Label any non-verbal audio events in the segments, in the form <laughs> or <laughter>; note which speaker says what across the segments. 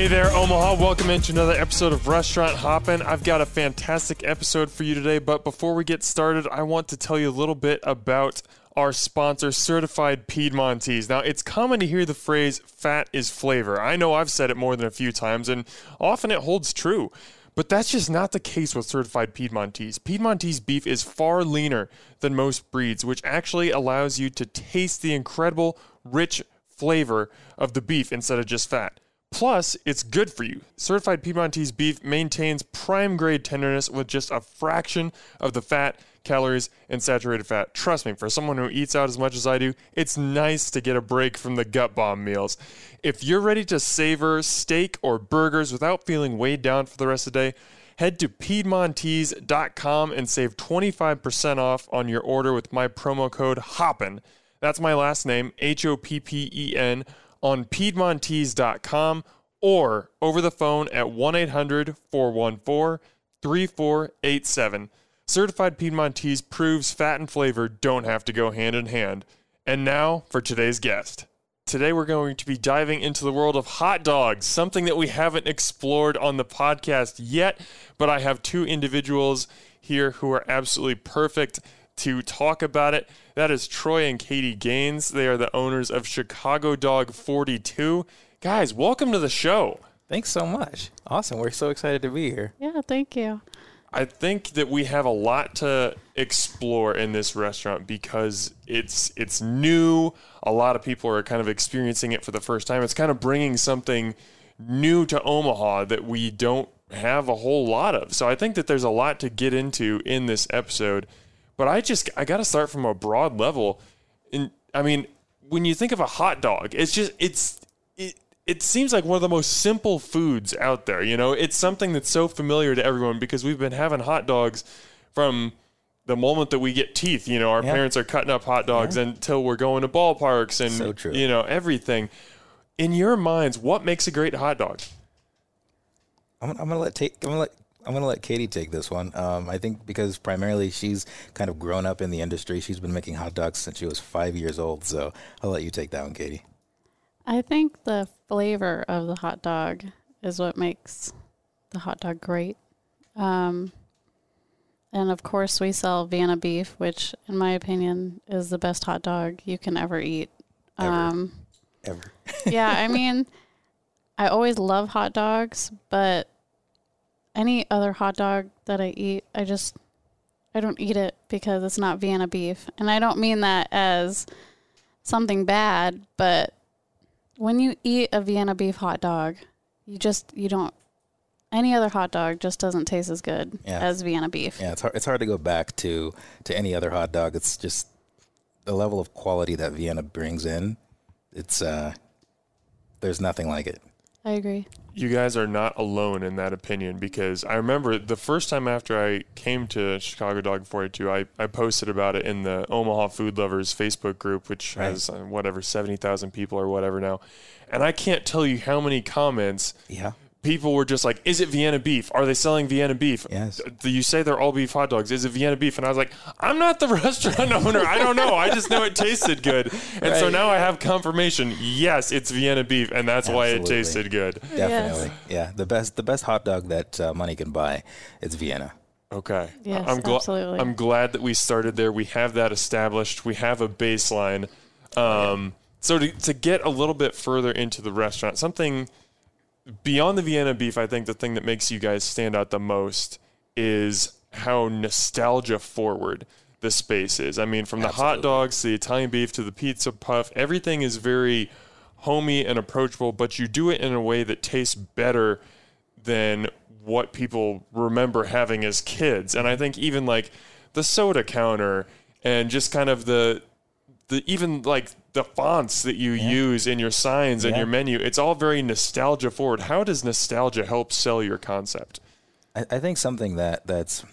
Speaker 1: Hey there, Omaha. Welcome into another episode of Restaurant Hoppin'. I've got a fantastic episode for you today, but before we get started, I want to tell you a little bit about our sponsor, Certified Piedmontese. Now, it's common to hear the phrase fat is flavor. I know I've said it more than a few times, and often it holds true. But that's just not the case with certified Piedmontese. Piedmontese beef is far leaner than most breeds, which actually allows you to taste the incredible, rich flavor of the beef instead of just fat. Plus, it's good for you. Certified Piedmontese beef maintains prime grade tenderness with just a fraction of the fat, calories, and saturated fat. Trust me, for someone who eats out as much as I do, it's nice to get a break from the gut bomb meals. If you're ready to savor steak or burgers without feeling weighed down for the rest of the day, head to Piedmontese.com and save 25% off on your order with my promo code HOPPIN. That's my last name, H O P P E N on Piedmontese.com or over the phone at 1 800 414 3487. Certified Piedmontese proves fat and flavor don't have to go hand in hand. And now for today's guest. Today we're going to be diving into the world of hot dogs, something that we haven't explored on the podcast yet, but I have two individuals here who are absolutely perfect to talk about it. That is Troy and Katie Gaines. They are the owners of Chicago Dog 42. Guys, welcome to the show.
Speaker 2: Thanks so much. Awesome. We're so excited to be here.
Speaker 3: Yeah, thank you.
Speaker 1: I think that we have a lot to explore in this restaurant because it's it's new. A lot of people are kind of experiencing it for the first time. It's kind of bringing something new to Omaha that we don't have a whole lot of. So I think that there's a lot to get into in this episode. But I just I got to start from a broad level. And I mean, when you think of a hot dog, it's just it's it it seems like one of the most simple foods out there. You know, it's something that's so familiar to everyone because we've been having hot dogs from the moment that we get teeth. You know, our
Speaker 2: Yeah.
Speaker 1: parents are cutting up hot dogs until we're going to ballparks and
Speaker 2: So
Speaker 1: you know everything. In your minds, what makes a great hot dog?
Speaker 2: I'm, I'm gonna let take. I'm gonna let. I'm gonna let Katie take this one. Um, I think because primarily she's kind of grown up in the industry. She's been making hot dogs since she was five years old. So I'll let you take that one, Katie.
Speaker 3: I think the flavor of the hot dog is what makes the hot dog great. Um, and of course, we sell Vienna beef, which, in my opinion, is the best hot dog you can ever eat.
Speaker 2: Ever.
Speaker 3: Um,
Speaker 2: Ever. <laughs>
Speaker 3: yeah, I mean, I always love hot dogs, but any other hot dog that I eat, I just I don't eat it because it's not Vienna beef. And I don't mean that as something bad, but when you eat a Vienna beef hot dog, you just you don't any other hot dog just doesn't taste as good
Speaker 2: Yeah.
Speaker 3: as Vienna beef.
Speaker 2: Yeah, it's hard. It's hard to go back to to any other hot dog. It's just the level of quality that Vienna brings in. It's uh, there's nothing like it.
Speaker 3: I agree.
Speaker 1: You guys are not alone in that opinion because I remember the first time after I came to Chicago Dog 42, I, I posted about it in the Omaha Food Lovers Facebook group, which
Speaker 2: Right.
Speaker 1: has uh, whatever, 70,000 people or whatever now. And I can't tell you how many comments
Speaker 2: Yeah.
Speaker 1: People were just like, "Is it Vienna beef? Are they selling Vienna beef?
Speaker 2: Yes.
Speaker 1: Do you say they're all beef hot dogs? Is it Vienna beef?" And I was like, "I'm not the <laughs> restaurant owner. I don't know. I just know it tasted good." And so now I have confirmation. Yes, it's Vienna beef, and that's why it tasted good.
Speaker 2: Definitely. Yeah. The best the best hot dog that uh, money can buy. It's Vienna.
Speaker 1: Okay.
Speaker 3: Yes,
Speaker 1: I'm gla-
Speaker 3: absolutely.
Speaker 1: I'm glad that we started there. We have that established. We have a baseline. Um, so to, to get a little bit further into the restaurant, something beyond the Vienna beef, I think the thing that makes you guys stand out the most is how nostalgia forward the space is. I mean, from the hot dogs to the Italian beef to the pizza puff, everything is very homey and approachable, but you do it in a way that tastes better than what people remember having as kids. And I think even like the soda counter and just kind of the the even like the fonts that you use in your signs and
Speaker 2: Yeah.
Speaker 1: your menu, it's all very nostalgia forward. How does nostalgia help sell your concept?
Speaker 2: I, I think something that that's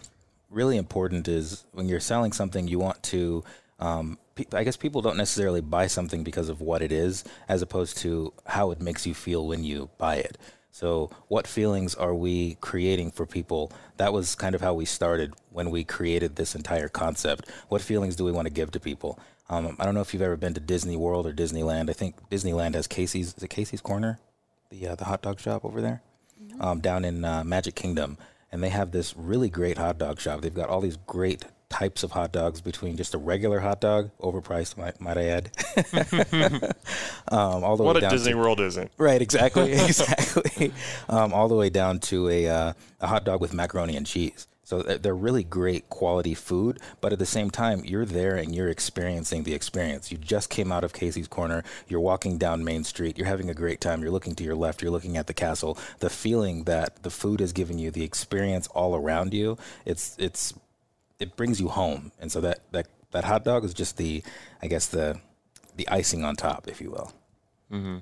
Speaker 2: really important is when you're selling something, you want to. Um, I guess people don't necessarily buy something because of what it is, as opposed to how it makes you feel when you buy it. So, what feelings are we creating for people? That was kind of how we started when we created this entire concept. What feelings do we want to give to people? Um, I don't know if you've ever been to Disney World or Disneyland. I think Disneyland has Casey's. Is it Casey's Corner? the uh, the hot dog shop over there, um, down in uh, Magic Kingdom, and they have this really great hot dog shop. They've got all these great types of hot dogs between just a regular hot dog, overpriced, might, might I add, <laughs> <laughs> um, all the
Speaker 1: What
Speaker 2: way
Speaker 1: a
Speaker 2: down
Speaker 1: Disney
Speaker 2: to,
Speaker 1: World isn't.
Speaker 2: right, exactly, <laughs> exactly, um, all the way down to a uh, a hot dog with macaroni and cheese. So they're they're really great quality food, but at the same time, you're there and you're experiencing the experience. You just came out of Casey's Corner. You're walking down Main Street. You're having a great time. You're looking to your left. You're looking at the castle. The feeling that the food is giving you, the experience all around you, it's it's it brings you home. And so that that that hot dog is just the, I guess the the icing on top, if you will. Mm-hmm.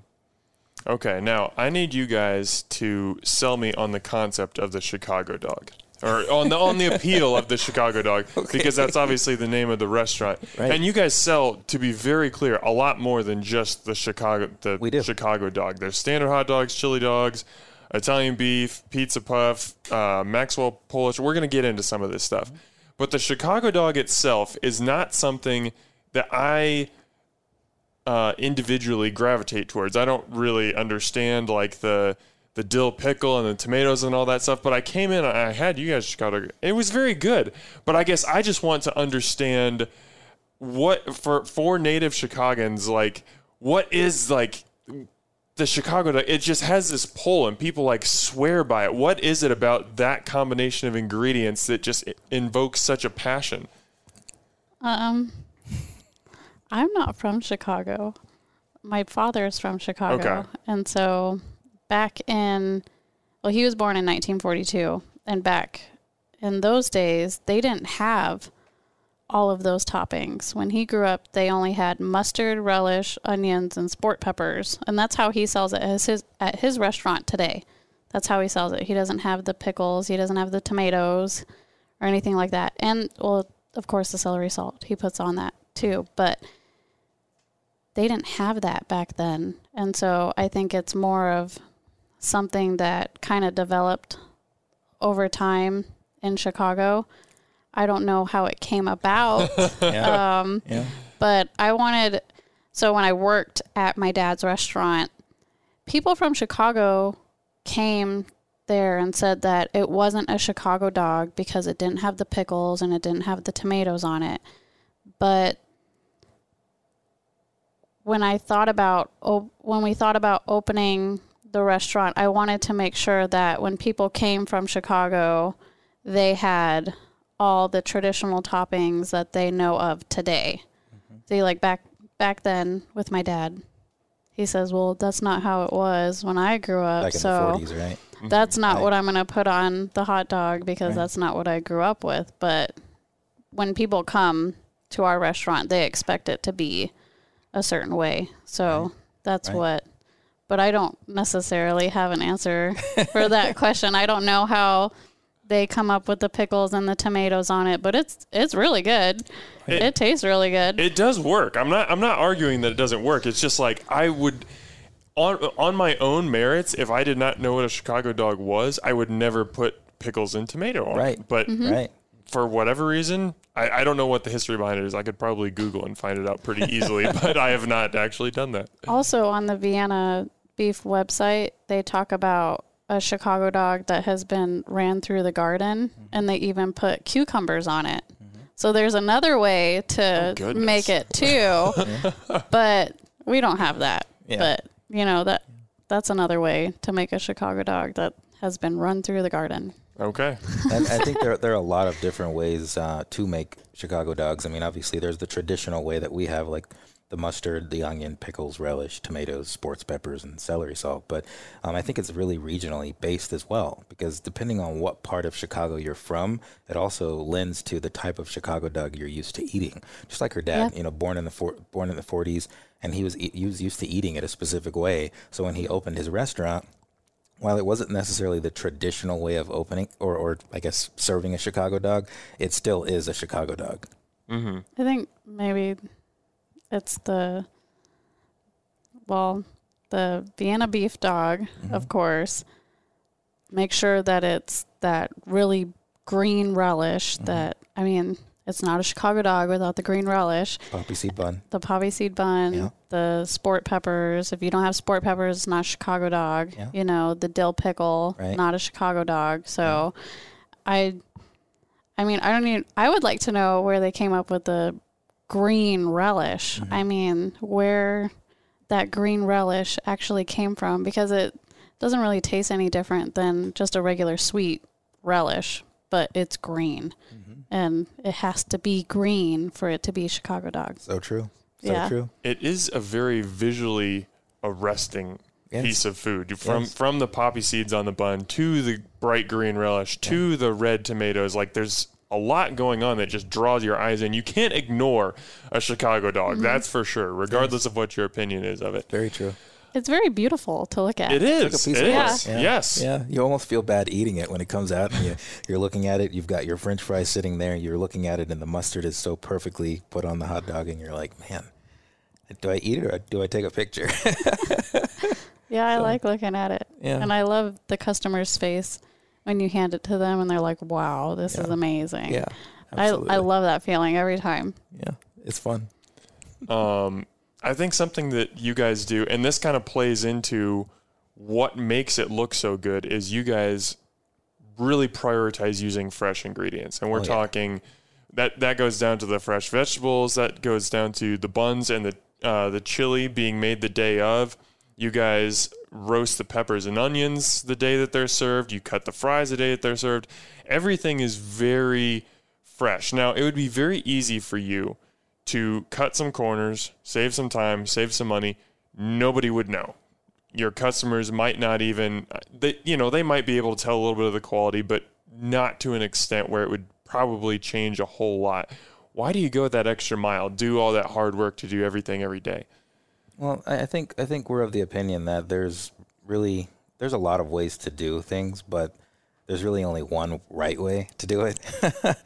Speaker 1: Okay, now I need you guys to sell me on the concept of the Chicago dog. Or on the on the appeal of the Chicago dog <laughs> because that's obviously the name of the restaurant.
Speaker 2: Right.
Speaker 1: And you guys sell, to be very clear, a lot more than just the Chicago the
Speaker 2: We do.
Speaker 1: Chicago dog. There's standard hot dogs, chili dogs, Italian beef, pizza puff, uh, Maxwell Polish. We're gonna get into some of this stuff, but the Chicago dog itself is not something that I uh, individually gravitate towards. I don't really understand like the the dill pickle and the tomatoes and all that stuff. But I came in, I had you guys Chicago. It was very good. But I guess I just want to understand what for for native Chicagoans like what is like the Chicago. It just has this pull, and people like swear by it. What is it about that combination of ingredients that just invokes such a passion?
Speaker 3: Um, I'm not from Chicago. My father is from Chicago,
Speaker 1: Okay.
Speaker 3: and so back in, well, he was born in 1942, and back in those days, they didn't have all of those toppings. When he grew up, they only had mustard, relish, onions, and sport peppers, and that's how he sells it at his at his restaurant today. That's how he sells it. He doesn't have the pickles. He doesn't have the tomatoes or anything like that. And well, of course, the celery salt he puts on that too. But they didn't have that back then, and so I think it's more of something that kind of developed over time in Chicago. I don't know how it came about. <laughs>
Speaker 2: Yeah.
Speaker 3: um,
Speaker 2: yeah.
Speaker 3: but I wanted so when I worked at my dad's restaurant, people from Chicago came there and said that it wasn't a Chicago dog because it didn't have the pickles and it didn't have the tomatoes on it. But when I thought about oh, when we thought about opening the restaurant, I wanted to make sure that when people came from Chicago, they had all the traditional toppings that they know of today. See, like back back then with my dad, he says, "Well, that's not how it was when I grew up." So
Speaker 2: the 40s, right?
Speaker 3: that's not
Speaker 2: Right.
Speaker 3: what I'm going to put on the hot dog because
Speaker 2: Right.
Speaker 3: that's not what I grew up with. But when people come to our restaurant, they expect it to be a certain way. So that's
Speaker 2: Right.
Speaker 3: what. But I don't necessarily have an answer for that <laughs> question. I don't know how they come up with the pickles and the tomatoes on it, but it's it's really good.
Speaker 1: It-
Speaker 3: It, tastes really good.
Speaker 1: It does work. I'm not I'm not arguing that it doesn't work. It's just like I would on on my own merits, if I did not know what a Chicago dog was, I would never put pickles and tomato on.
Speaker 2: Right.
Speaker 1: it. But
Speaker 3: Mm-hmm.
Speaker 2: Right.
Speaker 1: for whatever reason, I, I don't know what the history behind it is. I could probably Google and find it out pretty easily, <laughs> but I have not actually done that.
Speaker 3: Also, on the Vienna Beef website, they talk about a Chicago dog that has been ran through the garden,
Speaker 2: Mm-hmm.
Speaker 3: and they even put cucumbers on it. So there's another way to
Speaker 1: Oh,
Speaker 3: make it too, <laughs> but we don't have that.
Speaker 2: Yeah.
Speaker 3: But you know that that's another way to make a Chicago dog that has been run through the garden.
Speaker 1: Okay.
Speaker 2: and I think there there are a lot of different ways uh, to make Chicago dogs. I mean, obviously, there's the traditional way that we have, like the mustard, the onion, pickles, relish, tomatoes, sports peppers, and celery salt. But um, I think it's really regionally based as well, because depending on what part of Chicago you're from, it also lends to the type of Chicago dog you're used to eating. Just like her dad,
Speaker 3: Yeah.
Speaker 2: you know, born in the four, born in the 40s, and he was e- he was used to eating it a specific way. So when he opened his restaurant while it wasn't necessarily the traditional way of opening or, or I guess serving a Chicago dog, it still is a Chicago dog.
Speaker 3: I think maybe it's the well, the Vienna beef dog,
Speaker 2: Mm-hmm.
Speaker 3: of course. Make sure that it's that really green relish
Speaker 2: Mm-hmm.
Speaker 3: that I mean, It's not a Chicago dog without the green relish,
Speaker 2: Poppy seed bun.
Speaker 3: the poppy seed bun,
Speaker 2: Yeah.
Speaker 3: the sport peppers. If you don't have sport peppers, it's not a Chicago dog.
Speaker 2: Yeah.
Speaker 3: You know, the dill pickle,
Speaker 2: Right.
Speaker 3: not a Chicago dog. So I I mean, I don't even I would like to know where they came up with the green relish.
Speaker 2: Mm-hmm.
Speaker 3: I mean, where that green relish actually came from because it doesn't really taste any different than just a regular sweet relish, but it's green.
Speaker 2: Mm-hmm.
Speaker 3: And it has to be green for it to be Chicago dog.
Speaker 2: So true. So
Speaker 3: Yeah.
Speaker 2: true.
Speaker 1: It is a very visually arresting
Speaker 2: Yes.
Speaker 1: piece of food. From
Speaker 2: Yes.
Speaker 1: from the poppy seeds on the bun to the bright green relish to the red tomatoes. Like there's a lot going on that just draws your eyes in. You can't ignore a Chicago
Speaker 3: Mm-hmm.
Speaker 1: dog, that's for sure, regardless of what your opinion is of it.
Speaker 2: Very true.
Speaker 3: It's very beautiful to look at.
Speaker 1: It is.
Speaker 2: piece
Speaker 1: It
Speaker 2: of Yeah.
Speaker 1: Yes.
Speaker 2: Yeah, you almost feel bad eating it when it comes out, and you, you're looking at it. You've got your French fries sitting there. You're looking at it, and the mustard is so perfectly put on the hot dog, and you're like, man, do I eat it or do I take a picture? <laughs>
Speaker 3: Yeah, I like looking at it.
Speaker 2: Yeah.
Speaker 3: And I love the customer's face when you hand it to them and they're like, wow, this is amazing.
Speaker 2: yeah,
Speaker 3: I,
Speaker 2: absolutely.
Speaker 3: I love that feeling every time.
Speaker 2: yeah, it's fun.
Speaker 1: Um, I think something that you guys do, and this kind of plays into what makes it look so good, is you guys really prioritize using fresh ingredients, and we're
Speaker 2: Oh, yeah.
Speaker 1: talking that that goes down to the fresh vegetables, that goes down to the buns and the uh, the chili being made the day of. You guys roast the peppers and onions the day that they're served. You cut the fries the day that they're served. Everything is very fresh. Now, it would be very easy for you to cut some corners, save some time, save some money. Nobody would know. Your customers might not even they you know, they might be able to tell a little bit of the quality, but not to an extent where it would probably change a whole lot. Why do you go that extra mile? Do all that hard work to do everything every day?
Speaker 2: Well, I think I think we're of the opinion that there's really there's a lot of ways to do things, but there's really only one right way to do it.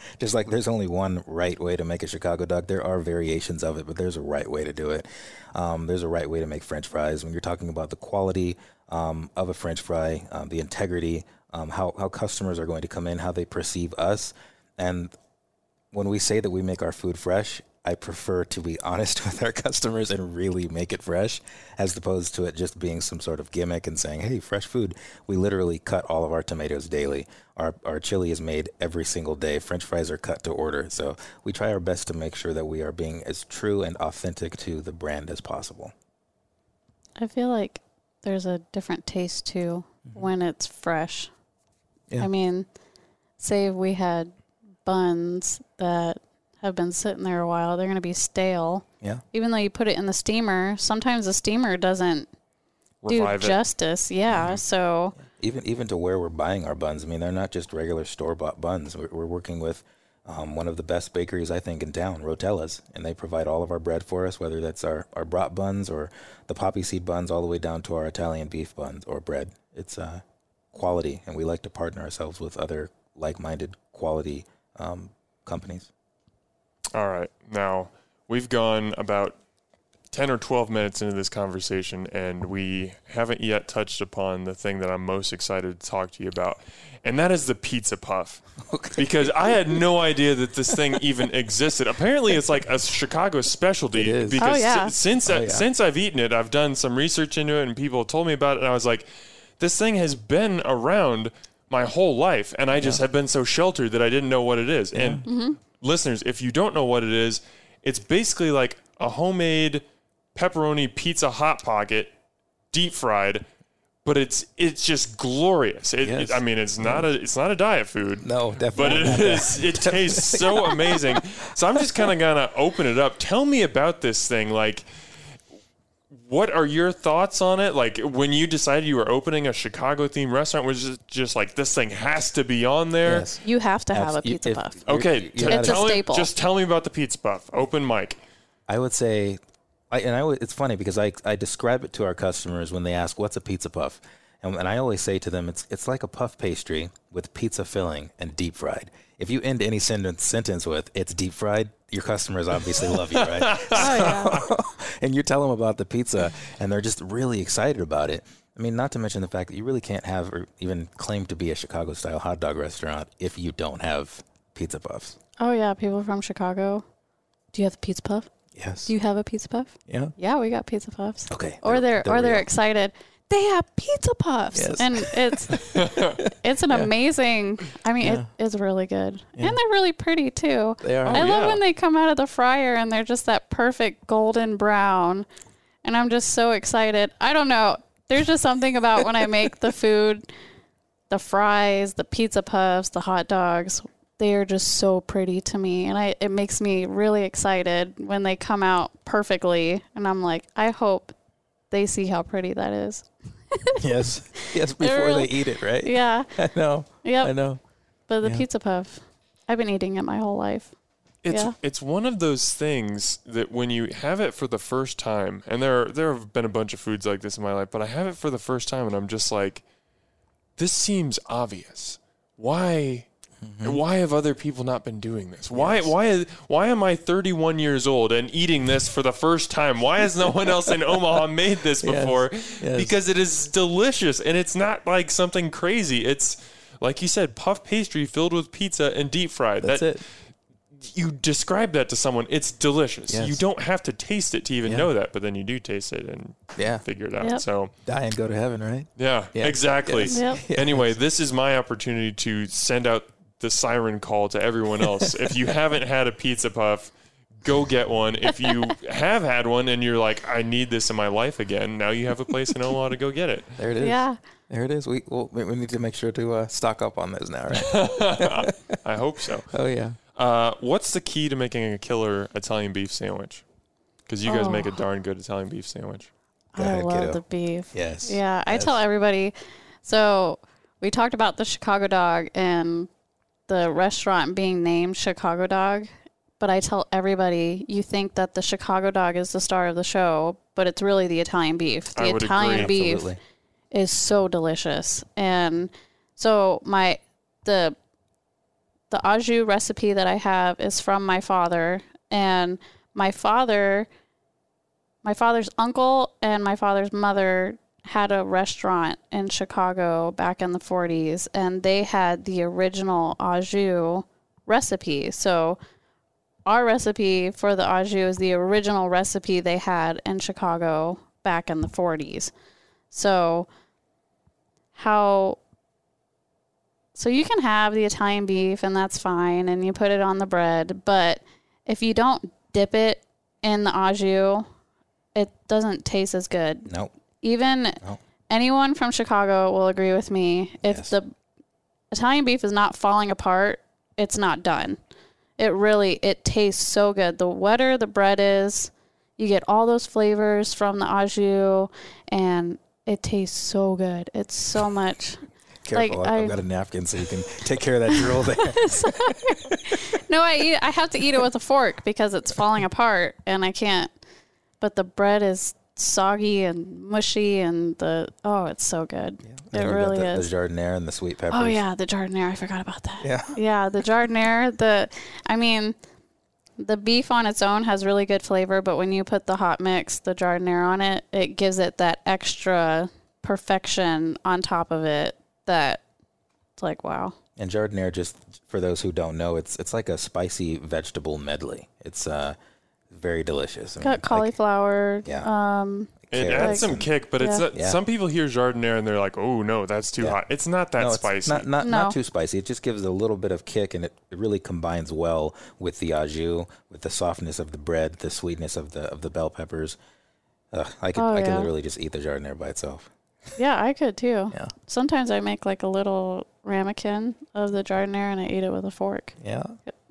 Speaker 2: <laughs> Just like there's only one right way to make a Chicago dog, there are variations of it, but there's a right way to do it. Um, there's a right way to make French fries. When you're talking about the quality um, of a French fry, um, the integrity, um, how how customers are going to come in, how they perceive us, and when we say that we make our food fresh, I prefer to be <laughs> honest with our customers and really make it fresh, as opposed to it just being some sort of gimmick and saying, "Hey, fresh food." We literally cut all of our tomatoes daily. Our our chili is made every single day. French fries are cut to order. So we try our best to make sure that we are being as true and authentic to the brand as possible.
Speaker 3: I feel like there's a different taste too mm-hmm. when it's fresh.
Speaker 2: Yeah.
Speaker 3: I mean, say we had buns that have been sitting there a while, they're going to be stale.
Speaker 2: Yeah.
Speaker 3: Even though you put it in the steamer, sometimes the steamer doesn't
Speaker 1: Revive
Speaker 3: do
Speaker 1: it.
Speaker 3: justice. Yeah. So
Speaker 2: even even to where we're buying our buns. I mean, they're not just regular store bought buns. We're, we're working with um, one of the best bakeries I think in town, Rotella's, and they provide all of our bread for us, whether that's our our brat buns or the poppy seed buns, all the way down to our Italian beef buns or bread. It's uh, quality, and we like to partner ourselves with other like-minded quality um, companies.
Speaker 1: All right. Now, we've gone about 10 or 12 minutes into this conversation, and we haven't yet touched upon the thing that I'm most excited to talk to you about, and that is the pizza puff. <laughs> Okay. Because I had no idea that this thing even existed. Apparently, it's like a Chicago specialty.
Speaker 2: It is.
Speaker 1: Because
Speaker 3: Oh, yeah.
Speaker 1: si- since,
Speaker 2: Oh, yeah.
Speaker 1: since I've eaten it, I've done some research into it, and people told me about it, and I was like, this thing has been around my whole life, and I just have been so sheltered that I didn't know what it is. And mm-hmm. Listeners, if you don't know what it is, it's basically like a homemade pepperoni pizza hot pocket, deep fried, but it's it's just glorious. It,
Speaker 2: Yes.
Speaker 1: it- I mean, it's not a it's not a diet food.
Speaker 2: No,
Speaker 1: But
Speaker 2: definitely.
Speaker 1: it
Speaker 2: not that. <laughs>
Speaker 1: is. It tastes so amazing. So I'm just kind of gonna open it up. Tell me about this thing. Like, what are your thoughts on it? Like, when you decided you were opening a Chicago themed restaurant, was it just like this thing has to be on there?
Speaker 2: Yes.
Speaker 3: you have to have a
Speaker 2: Abs- you-
Speaker 3: pizza
Speaker 2: if-
Speaker 3: puff.
Speaker 2: you're-
Speaker 1: Okay,
Speaker 2: you
Speaker 1: t-
Speaker 2: gotta-
Speaker 3: It's a
Speaker 1: tell me-
Speaker 3: staple.
Speaker 1: just tell me about the pizza puff. Open mic.
Speaker 2: I would say, I, and I it's funny because I, I describe it to our customers when they ask, what's a pizza puff? And, and I always say to them, it's, it's like a puff pastry with pizza filling and deep fried. If you end any sentence, sentence with, it's deep fried, your customers obviously love you, right? <laughs>
Speaker 3: Oh yeah. <laughs>
Speaker 2: and you tell them about the pizza and they're just really excited about it. I mean, not to mention the fact that you really can't have or even claim to be a Chicago style hot dog restaurant if you don't have pizza puffs.
Speaker 3: Oh yeah, people from Chicago. Do you have the pizza puff?
Speaker 2: Yes.
Speaker 3: Do you have a pizza puff?
Speaker 2: yeah.
Speaker 3: Yeah, we got pizza puffs.
Speaker 2: Okay.
Speaker 3: Or they're, or they're
Speaker 2: real.
Speaker 3: excited. They have pizza puffs,
Speaker 2: Yes.
Speaker 3: and it's <laughs> it's an
Speaker 2: Yeah.
Speaker 3: amazing. I mean,
Speaker 2: Yeah.
Speaker 3: it is really good,
Speaker 2: Yeah.
Speaker 3: and they're really pretty too.
Speaker 2: They are.
Speaker 1: Oh,
Speaker 3: I love
Speaker 1: yeah.
Speaker 3: when they come out of the fryer and they're just that perfect golden brown. And I'm just so excited. I don't know. There's just something about when I <laughs> make the food, the fries, the pizza puffs, the hot dogs. They are just so pretty to me. And I it makes me really excited when they come out perfectly. And I'm like, I hope they see how pretty that is. <laughs>
Speaker 2: yes. Yes. Before
Speaker 3: really-
Speaker 2: they eat it, right?
Speaker 3: Yeah. <laughs>
Speaker 2: I know. I know.
Speaker 3: But the
Speaker 2: Yeah.
Speaker 3: pizza puff, I've been eating it my whole life.
Speaker 1: It's
Speaker 3: Yeah.
Speaker 1: it's one of those things that when you have it for the first time, and there there have been a bunch of foods like this in my life, but I have it for the first time, and I'm just like, this seems obvious. Why? Mm-hmm. Why have other people not been doing this? Why why why am I 31 years old and eating this for the first time? Why has no one else in Omaha <laughs> made this
Speaker 2: Yes,
Speaker 1: before?
Speaker 2: yes.
Speaker 1: Because it is delicious and it's not like something crazy. It's like you said, puff pastry filled with pizza and deep fried.
Speaker 2: That's
Speaker 1: that,
Speaker 2: it.
Speaker 1: you describe that to someone, it's delicious.
Speaker 2: Yes.
Speaker 1: You don't have to taste it to even
Speaker 2: Yeah.
Speaker 1: know that, but then you do taste it and
Speaker 2: Yeah.
Speaker 1: figure it out.
Speaker 3: Yep.
Speaker 1: So,
Speaker 2: Die and go to heaven, right?
Speaker 1: yeah,
Speaker 2: Yeah.
Speaker 1: exactly. <laughs>
Speaker 2: Yes.
Speaker 3: Yep.
Speaker 1: Anyway, this is my opportunity to send out the siren call to everyone else. if you haven't had a pizza puff, go get one. If you have had one and you're like, I need this in my life again, now you have a place in Omaha to go get it.
Speaker 2: There it is.
Speaker 3: Yeah.
Speaker 2: There it is. We well, we we need to make sure to uh, stock up on those now, right? <laughs>
Speaker 1: I hope so.
Speaker 2: oh yeah.
Speaker 1: Uh, what's the key to making a killer Italian beef sandwich? Because you guys
Speaker 3: Oh.
Speaker 1: make a darn good Italian beef sandwich.
Speaker 2: Go
Speaker 3: I
Speaker 2: ahead,
Speaker 3: love
Speaker 2: kiddo.
Speaker 3: the beef.
Speaker 2: Yes.
Speaker 3: Yeah, I tell everybody. So we talked about the Chicago dog and the restaurant being named Chicago Dog, but I tell everybody you think that the Chicago dog is the star of the show, but it's really the Italian beef. The
Speaker 1: I would
Speaker 3: Italian
Speaker 1: agree.
Speaker 3: beef
Speaker 2: Absolutely.
Speaker 3: is so delicious. And so my the the au jus recipe that I have is from my father and my father my father's uncle and my father's mother had a restaurant in Chicago back in the 40s and they had the original au jus recipe. So our recipe for the au jus is the original recipe they had in Chicago back in the 40s. So how so you can have the Italian beef and that's fine and you put it on the bread, but if you don't dip it in the au jus, it doesn't taste as good.
Speaker 2: Nope.
Speaker 3: Even
Speaker 2: No.
Speaker 3: anyone from Chicago will agree with me. If
Speaker 2: Yes.
Speaker 3: the Italian beef is not falling apart, it's not done. It really it tastes so good. The wetter the bread is, you get all those flavors from the au jus and it tastes so good. It's so much. <laughs>
Speaker 2: Careful.
Speaker 3: Like,
Speaker 2: I,
Speaker 3: I-
Speaker 2: have got a napkin so you can take care of that drool there. <laughs>
Speaker 3: No, I eat I have to eat it with a fork because it's falling apart and I can't. But the bread is soggy and mushy and the oh, it's so good.
Speaker 2: Then
Speaker 3: It really
Speaker 2: the,
Speaker 3: is.
Speaker 2: The jardiniere and the sweet peppers.
Speaker 3: Oh yeah, the jardiniere. I forgot about that.
Speaker 2: Yeah. <laughs>
Speaker 3: Yeah, the jardiniere. The I mean, the beef on its own has really good flavor, but when you put the hot mix, the jardiniere on it, it gives it that extra perfection on top of it. That it's like wow.
Speaker 2: And jardiniere, just for those who don't know, it's it's like a spicy vegetable medley. It's uh very delicious. I mean,
Speaker 3: Got
Speaker 2: like
Speaker 3: cauliflower.
Speaker 2: yeah.
Speaker 3: Um,
Speaker 1: It
Speaker 2: carrots
Speaker 1: adds some
Speaker 2: and-
Speaker 1: kick, but it's
Speaker 3: Yeah.
Speaker 1: not,
Speaker 2: Yeah.
Speaker 1: some people hear jardiniere and they're like, "Oh no, that's too
Speaker 2: Yeah.
Speaker 1: hot." It's not that
Speaker 2: no,
Speaker 1: spicy.
Speaker 2: Not not,
Speaker 3: No.
Speaker 2: not too spicy. It just gives a little bit of kick, and it, it really combines well with the au jus, with the softness of the bread, the sweetness of the of the bell peppers. Ugh, I could
Speaker 3: Oh,
Speaker 2: I could literally just eat the jardiniere by itself.
Speaker 3: yeah, I could too.
Speaker 2: Yeah.
Speaker 3: Sometimes I make like a little ramekin of the jardiniere and I eat it with a fork.
Speaker 2: Yeah.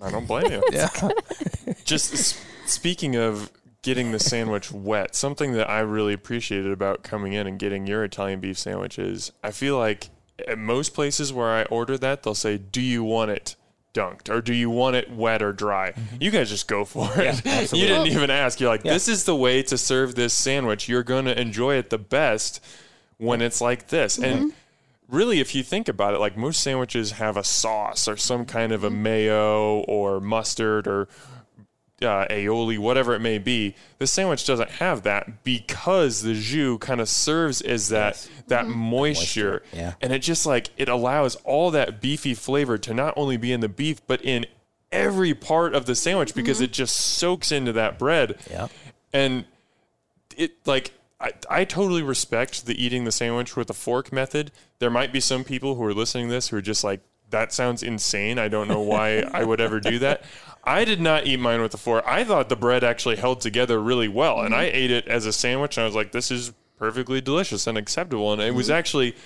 Speaker 1: I don't blame you. <laughs>
Speaker 2: Yeah.
Speaker 1: Just s- speaking of getting the sandwich wet, something that I really appreciated about coming in and getting your Italian beef sandwich is I feel like at most places where I order that, they'll say, "Do you want it?" Dunked or do you want it wet or dry? Mm-hmm. You guys just go for it. <laughs> you didn't even ask. You're like,
Speaker 2: Yeah.
Speaker 1: this is the way to serve this sandwich. You're going to enjoy it the best when it's like this. And mm-hmm. really, if you think about it, like most sandwiches have a sauce or some kind of a mm-hmm. mayo or mustard or uh, aioli, whatever it may be. This sandwich doesn't have that because the jus kind of serves as that
Speaker 2: Yes.
Speaker 1: that moisture,
Speaker 2: yeah.
Speaker 1: and it just like it allows all that beefy flavor to not only be in the beef but in every part of the sandwich because it just soaks into that bread.
Speaker 2: Yeah.
Speaker 1: And it like I, I totally respect the eating the sandwich with a fork method. There might be some people who are listening to this who are just like, that sounds insane. I don't know why I would ever do that. <laughs> I did not eat mine with a fork. I thought the bread actually held together really well, and mm-hmm. I ate it as a sandwich. And I was like, this is perfectly delicious and acceptable. And it was mm-hmm. actually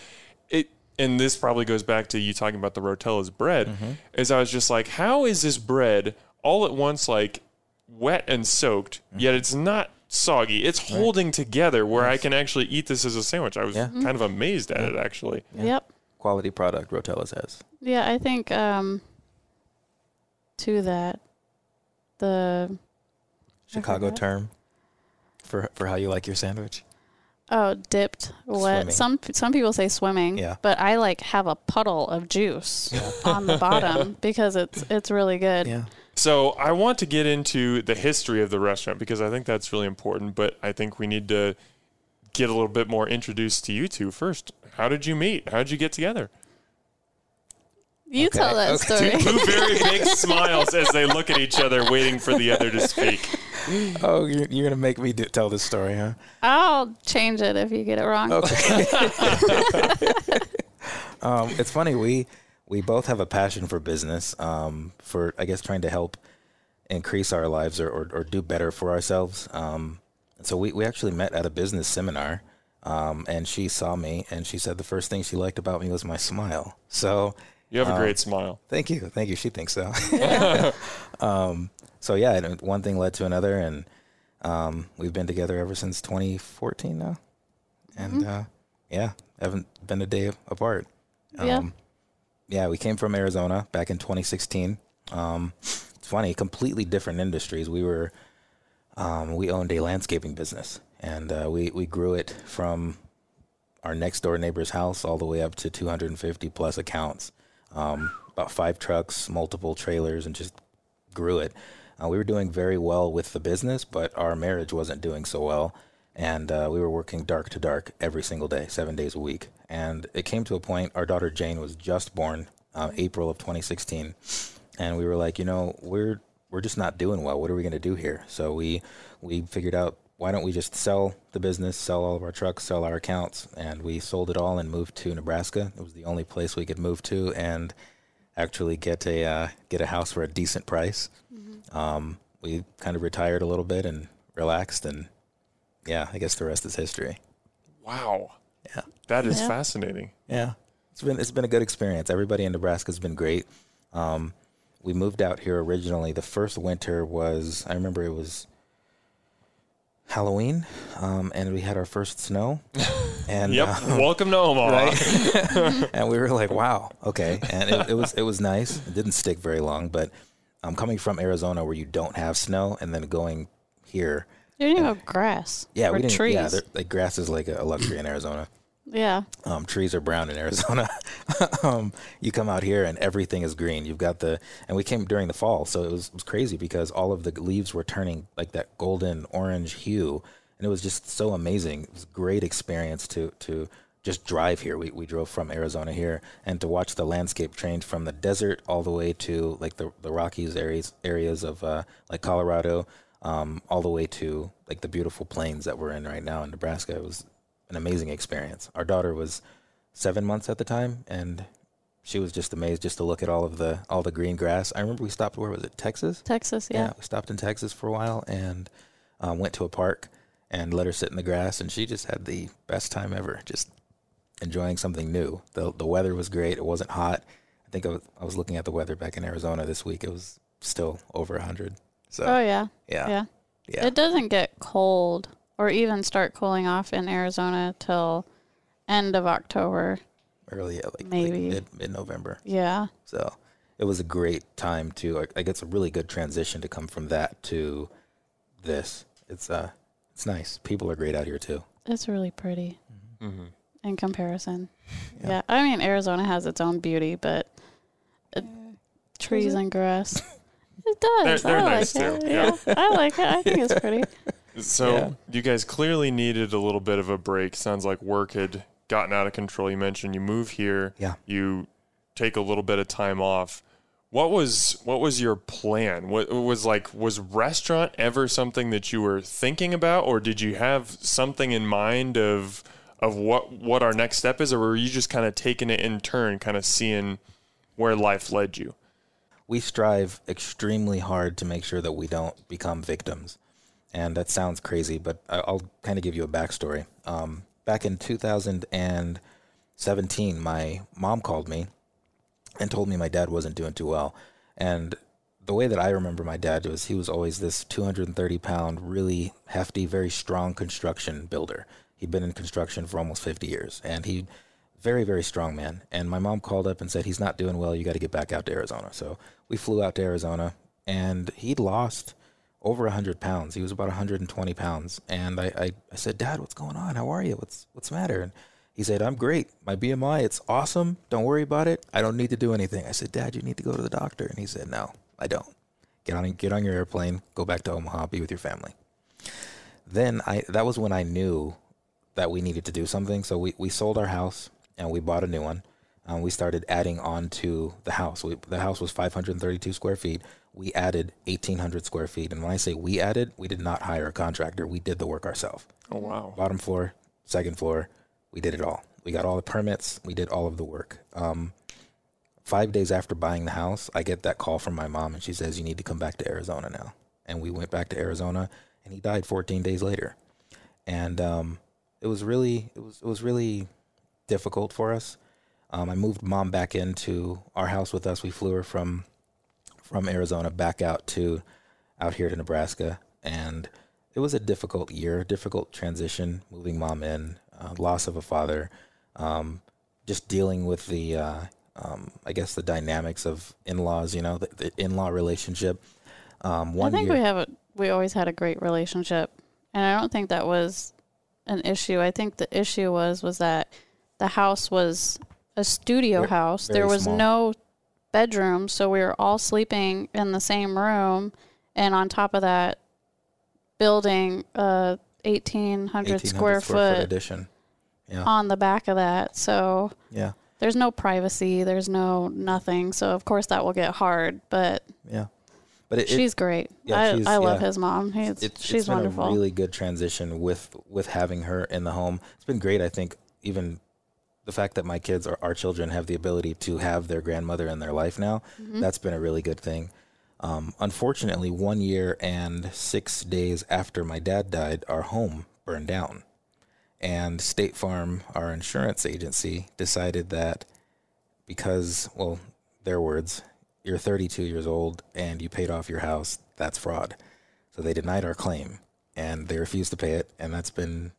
Speaker 1: it. And this probably goes back to you talking about the Rotella's bread. Mm-hmm. Is I was just like, how is this bread all at once like wet and soaked, yet it's not soggy. It's holding together where I can actually eat this as a sandwich. I was
Speaker 2: Yeah.
Speaker 1: kind of amazed at it actually.
Speaker 3: Yep.
Speaker 2: Quality product Rotella's has.
Speaker 3: Yeah, I think um, to that, the
Speaker 2: Chicago term for for how you like your sandwich.
Speaker 3: oh dipped wet.
Speaker 2: Swimming.
Speaker 3: Some some people say swimming.
Speaker 2: Yeah.
Speaker 3: But I like have a puddle of juice on the bottom <laughs> because it's it's really good.
Speaker 2: Yeah.
Speaker 1: So I want to get into the history of the restaurant because I think that's really important, but I think we need to get a little bit more introduced to you two first. How did you meet? How did you get together?
Speaker 3: You
Speaker 2: Okay,
Speaker 3: tell that
Speaker 2: okay.
Speaker 3: story.
Speaker 1: Two very big smiles as they look at each other, waiting for the other to speak.
Speaker 2: Oh, you're, you're gonna make me do, tell this story, huh?
Speaker 3: I'll change it if you get it wrong.
Speaker 2: Okay. <laughs> <laughs> um, it's funny we we both have a passion for business, um, for I guess trying to help increase our lives or, or, or do better for ourselves. Um, so we, we actually met at a business seminar, um, and she saw me and she said the first thing she liked about me was my smile. So
Speaker 1: You have a great smile.
Speaker 2: Thank you, thank you. She thinks so. <laughs> <laughs> um, so yeah, one thing led to another, and um, we've been together ever since 2014 now, and uh, yeah, haven't been a day apart.
Speaker 3: Yeah.
Speaker 2: yeah, we came from Arizona back in 2016. Um, it's funny, completely different industries. We were um, we owned a landscaping business, and uh, we we grew it from our next door neighbor's house all the way up to 250 plus accounts, um, about five trucks, multiple trailers, and just grew it. Uh, we were doing very well with the business, but our marriage wasn't doing so well. And uh, we were working dark to dark every single day, seven days a week. And it came to a point, our daughter Jane was just born, uh, April of 2016. And we were like, you know, we're we're just not doing well. What are we going to do here? So we we figured out why don't we just sell the business, sell all of our trucks, sell our accounts, and we sold it all and moved to Nebraska. It was the only place we could move to and actually get a uh, get a house for a decent price. Um, we kind of retired a little bit and relaxed, and yeah, I guess the rest is history.
Speaker 1: Wow.
Speaker 2: Yeah.
Speaker 1: That is
Speaker 3: Yeah.
Speaker 1: fascinating.
Speaker 2: Yeah, it's been it's been a good experience. Everybody in Nebraska has been great. Um, we moved out here originally. The first winter was I remember it was Halloween, um, and we had our first snow. <laughs> And
Speaker 1: Yep.
Speaker 2: uh,
Speaker 1: Welcome to Omaha.
Speaker 2: right? <laughs> <laughs> and we were like, "Wow, okay." And it, it was it was nice. It didn't stick very long, but um, coming from Arizona where you don't have snow, and then going here,
Speaker 3: You didn't even have grass.
Speaker 2: yeah,
Speaker 3: or
Speaker 2: we didn't.
Speaker 3: trees.
Speaker 2: Yeah, like grass is like a luxury in Arizona.
Speaker 3: Yeah.
Speaker 2: Um, trees are brown in Arizona. <laughs> um, you come out here and everything is green. You've got the, and we came during the fall, so it was, was crazy because all of the leaves were turning like that golden orange hue, and it was just so amazing. It was great experience to to just drive here. We we drove from Arizona here and to watch the landscape change from the desert all the way to like the the Rockies areas areas of uh, like Colorado, um, all the way to like the beautiful plains that we're in right now in Nebraska. It was an amazing experience. Our daughter was seven months at the time, and she was just amazed just to look at all of the all the green grass. I remember we stopped where was it Texas?
Speaker 3: Texas, yeah.
Speaker 2: we stopped in Texas for a while and um, went to a park and let her sit in the grass, and she just had the best time ever, just enjoying something new. the The weather was great. It wasn't hot. I think I was, I was looking at the weather back in Arizona this week. It was still over hundred. So
Speaker 3: Oh yeah.
Speaker 2: yeah,
Speaker 3: Yeah.
Speaker 2: yeah,
Speaker 3: It doesn't get cold or even start cooling off in Arizona till end of October.
Speaker 2: early yeah, like,
Speaker 3: Maybe.
Speaker 2: mid mid November.
Speaker 3: Yeah.
Speaker 2: So it was a great time to like like, it's a really good transition to come from that to this. It's uh it's nice. People are great out here too.
Speaker 3: It's really pretty
Speaker 1: Mhm.
Speaker 3: in comparison.
Speaker 2: Yeah.
Speaker 3: Yeah. I mean, Arizona has its own beauty, but uh, trees and grass. <laughs> It does.
Speaker 1: They're- they're
Speaker 3: I
Speaker 1: nice
Speaker 3: like
Speaker 1: too,
Speaker 3: it.
Speaker 1: yeah.
Speaker 3: Yeah. I like it. I think it's pretty. <laughs>
Speaker 1: So
Speaker 2: Yeah.
Speaker 1: you guys clearly needed a little bit of a break. Sounds like work had gotten out of control. You mentioned you move here.
Speaker 2: Yeah.
Speaker 1: You take a little bit of time off. what was what was your plan? What was like was restaurant ever something that you were thinking about, or did you have something in mind of of what what our next step is, or were you just kind of taking it in turn, kind of seeing where life led you?
Speaker 2: We strive extremely hard to make sure that we don't become victims, and that sounds crazy, but I'll kind of give you a backstory. Um, back in 2017, my mom called me and told me my dad wasn't doing too well. And the way that I remember my dad was he was always this 230 pound, really hefty, very strong construction builder. He'd been in construction for almost 50 years and he very, very strong man. And my mom called up and said, he's not doing well. You got to get back out to Arizona. So we flew out to Arizona and he'd lost over 100 pounds. He was about 120 pounds. And I, I, I said, Dad, what's going on? How are you? What's, what's the matter? And he said, I'm great. My BMI, it's awesome. Don't worry about it. I don't need to do anything. I said, Dad, you need to go to the doctor. And he said, No, I don't. Get on get on your airplane, go back to Omaha, be with your family. Then I that was when I knew that we needed to do something. So we, we sold our house and we bought a new one. Um, we started adding on to the house. We, the house was 532 square feet. We added 1,800 square feet. And when I say we added, we did not hire a contractor. We did the work ourselves
Speaker 1: Oh wow!
Speaker 2: bottom floor, second floor. We did it all. We got all the permits. We did all of the work. Um, five days after buying the house, I get that call from my mom, and she says, "You need to come back to Arizona now." And we went back to Arizona, and he died 14 days later. And um, it was really, it was, it was really difficult for us. Um, I moved mom back into our house with us. We flew her from from Arizona back out to out here to Nebraska, and it was a difficult year, difficult transition, moving mom in, uh, loss of a father, um, just dealing with the, uh, um, I guess the dynamics of in-laws. You know, the, the in-law relationship. Um,
Speaker 3: I think
Speaker 2: year,
Speaker 3: we have a we always had a great relationship, and I don't think that was an issue. I think the issue was was that the house was a studio house.
Speaker 2: very
Speaker 3: There was
Speaker 2: small.
Speaker 3: no bedroom, so we were all sleeping in the same room, and on top of that, building a eighteen hundred
Speaker 2: 1800
Speaker 3: square,
Speaker 2: foot
Speaker 3: foot
Speaker 2: addition. Yeah,
Speaker 3: on the back of that. So
Speaker 2: yeah,
Speaker 3: there's no privacy. There's no nothing. So of course that will get hard, but
Speaker 2: yeah. But it, it-
Speaker 3: she's great.
Speaker 2: yeah,
Speaker 3: I,
Speaker 2: she's-
Speaker 3: I love
Speaker 2: yeah.
Speaker 3: his mom. He's,
Speaker 2: it's,
Speaker 3: she's
Speaker 2: it's been
Speaker 3: wonderful.
Speaker 2: a really good transition with with having her in the home. It's been great. I think even the fact that my kids or our children have the ability to have their grandmother in their life now,
Speaker 3: Mm-hmm.
Speaker 2: that's been a really good thing. Um, unfortunately, one year and six days after my dad died, our home burned down, and State Farm, our insurance agency, decided that because, well, their words, you're 32 years old and you paid off your house, that's fraud. So they denied our claim and they refused to pay it, and that's been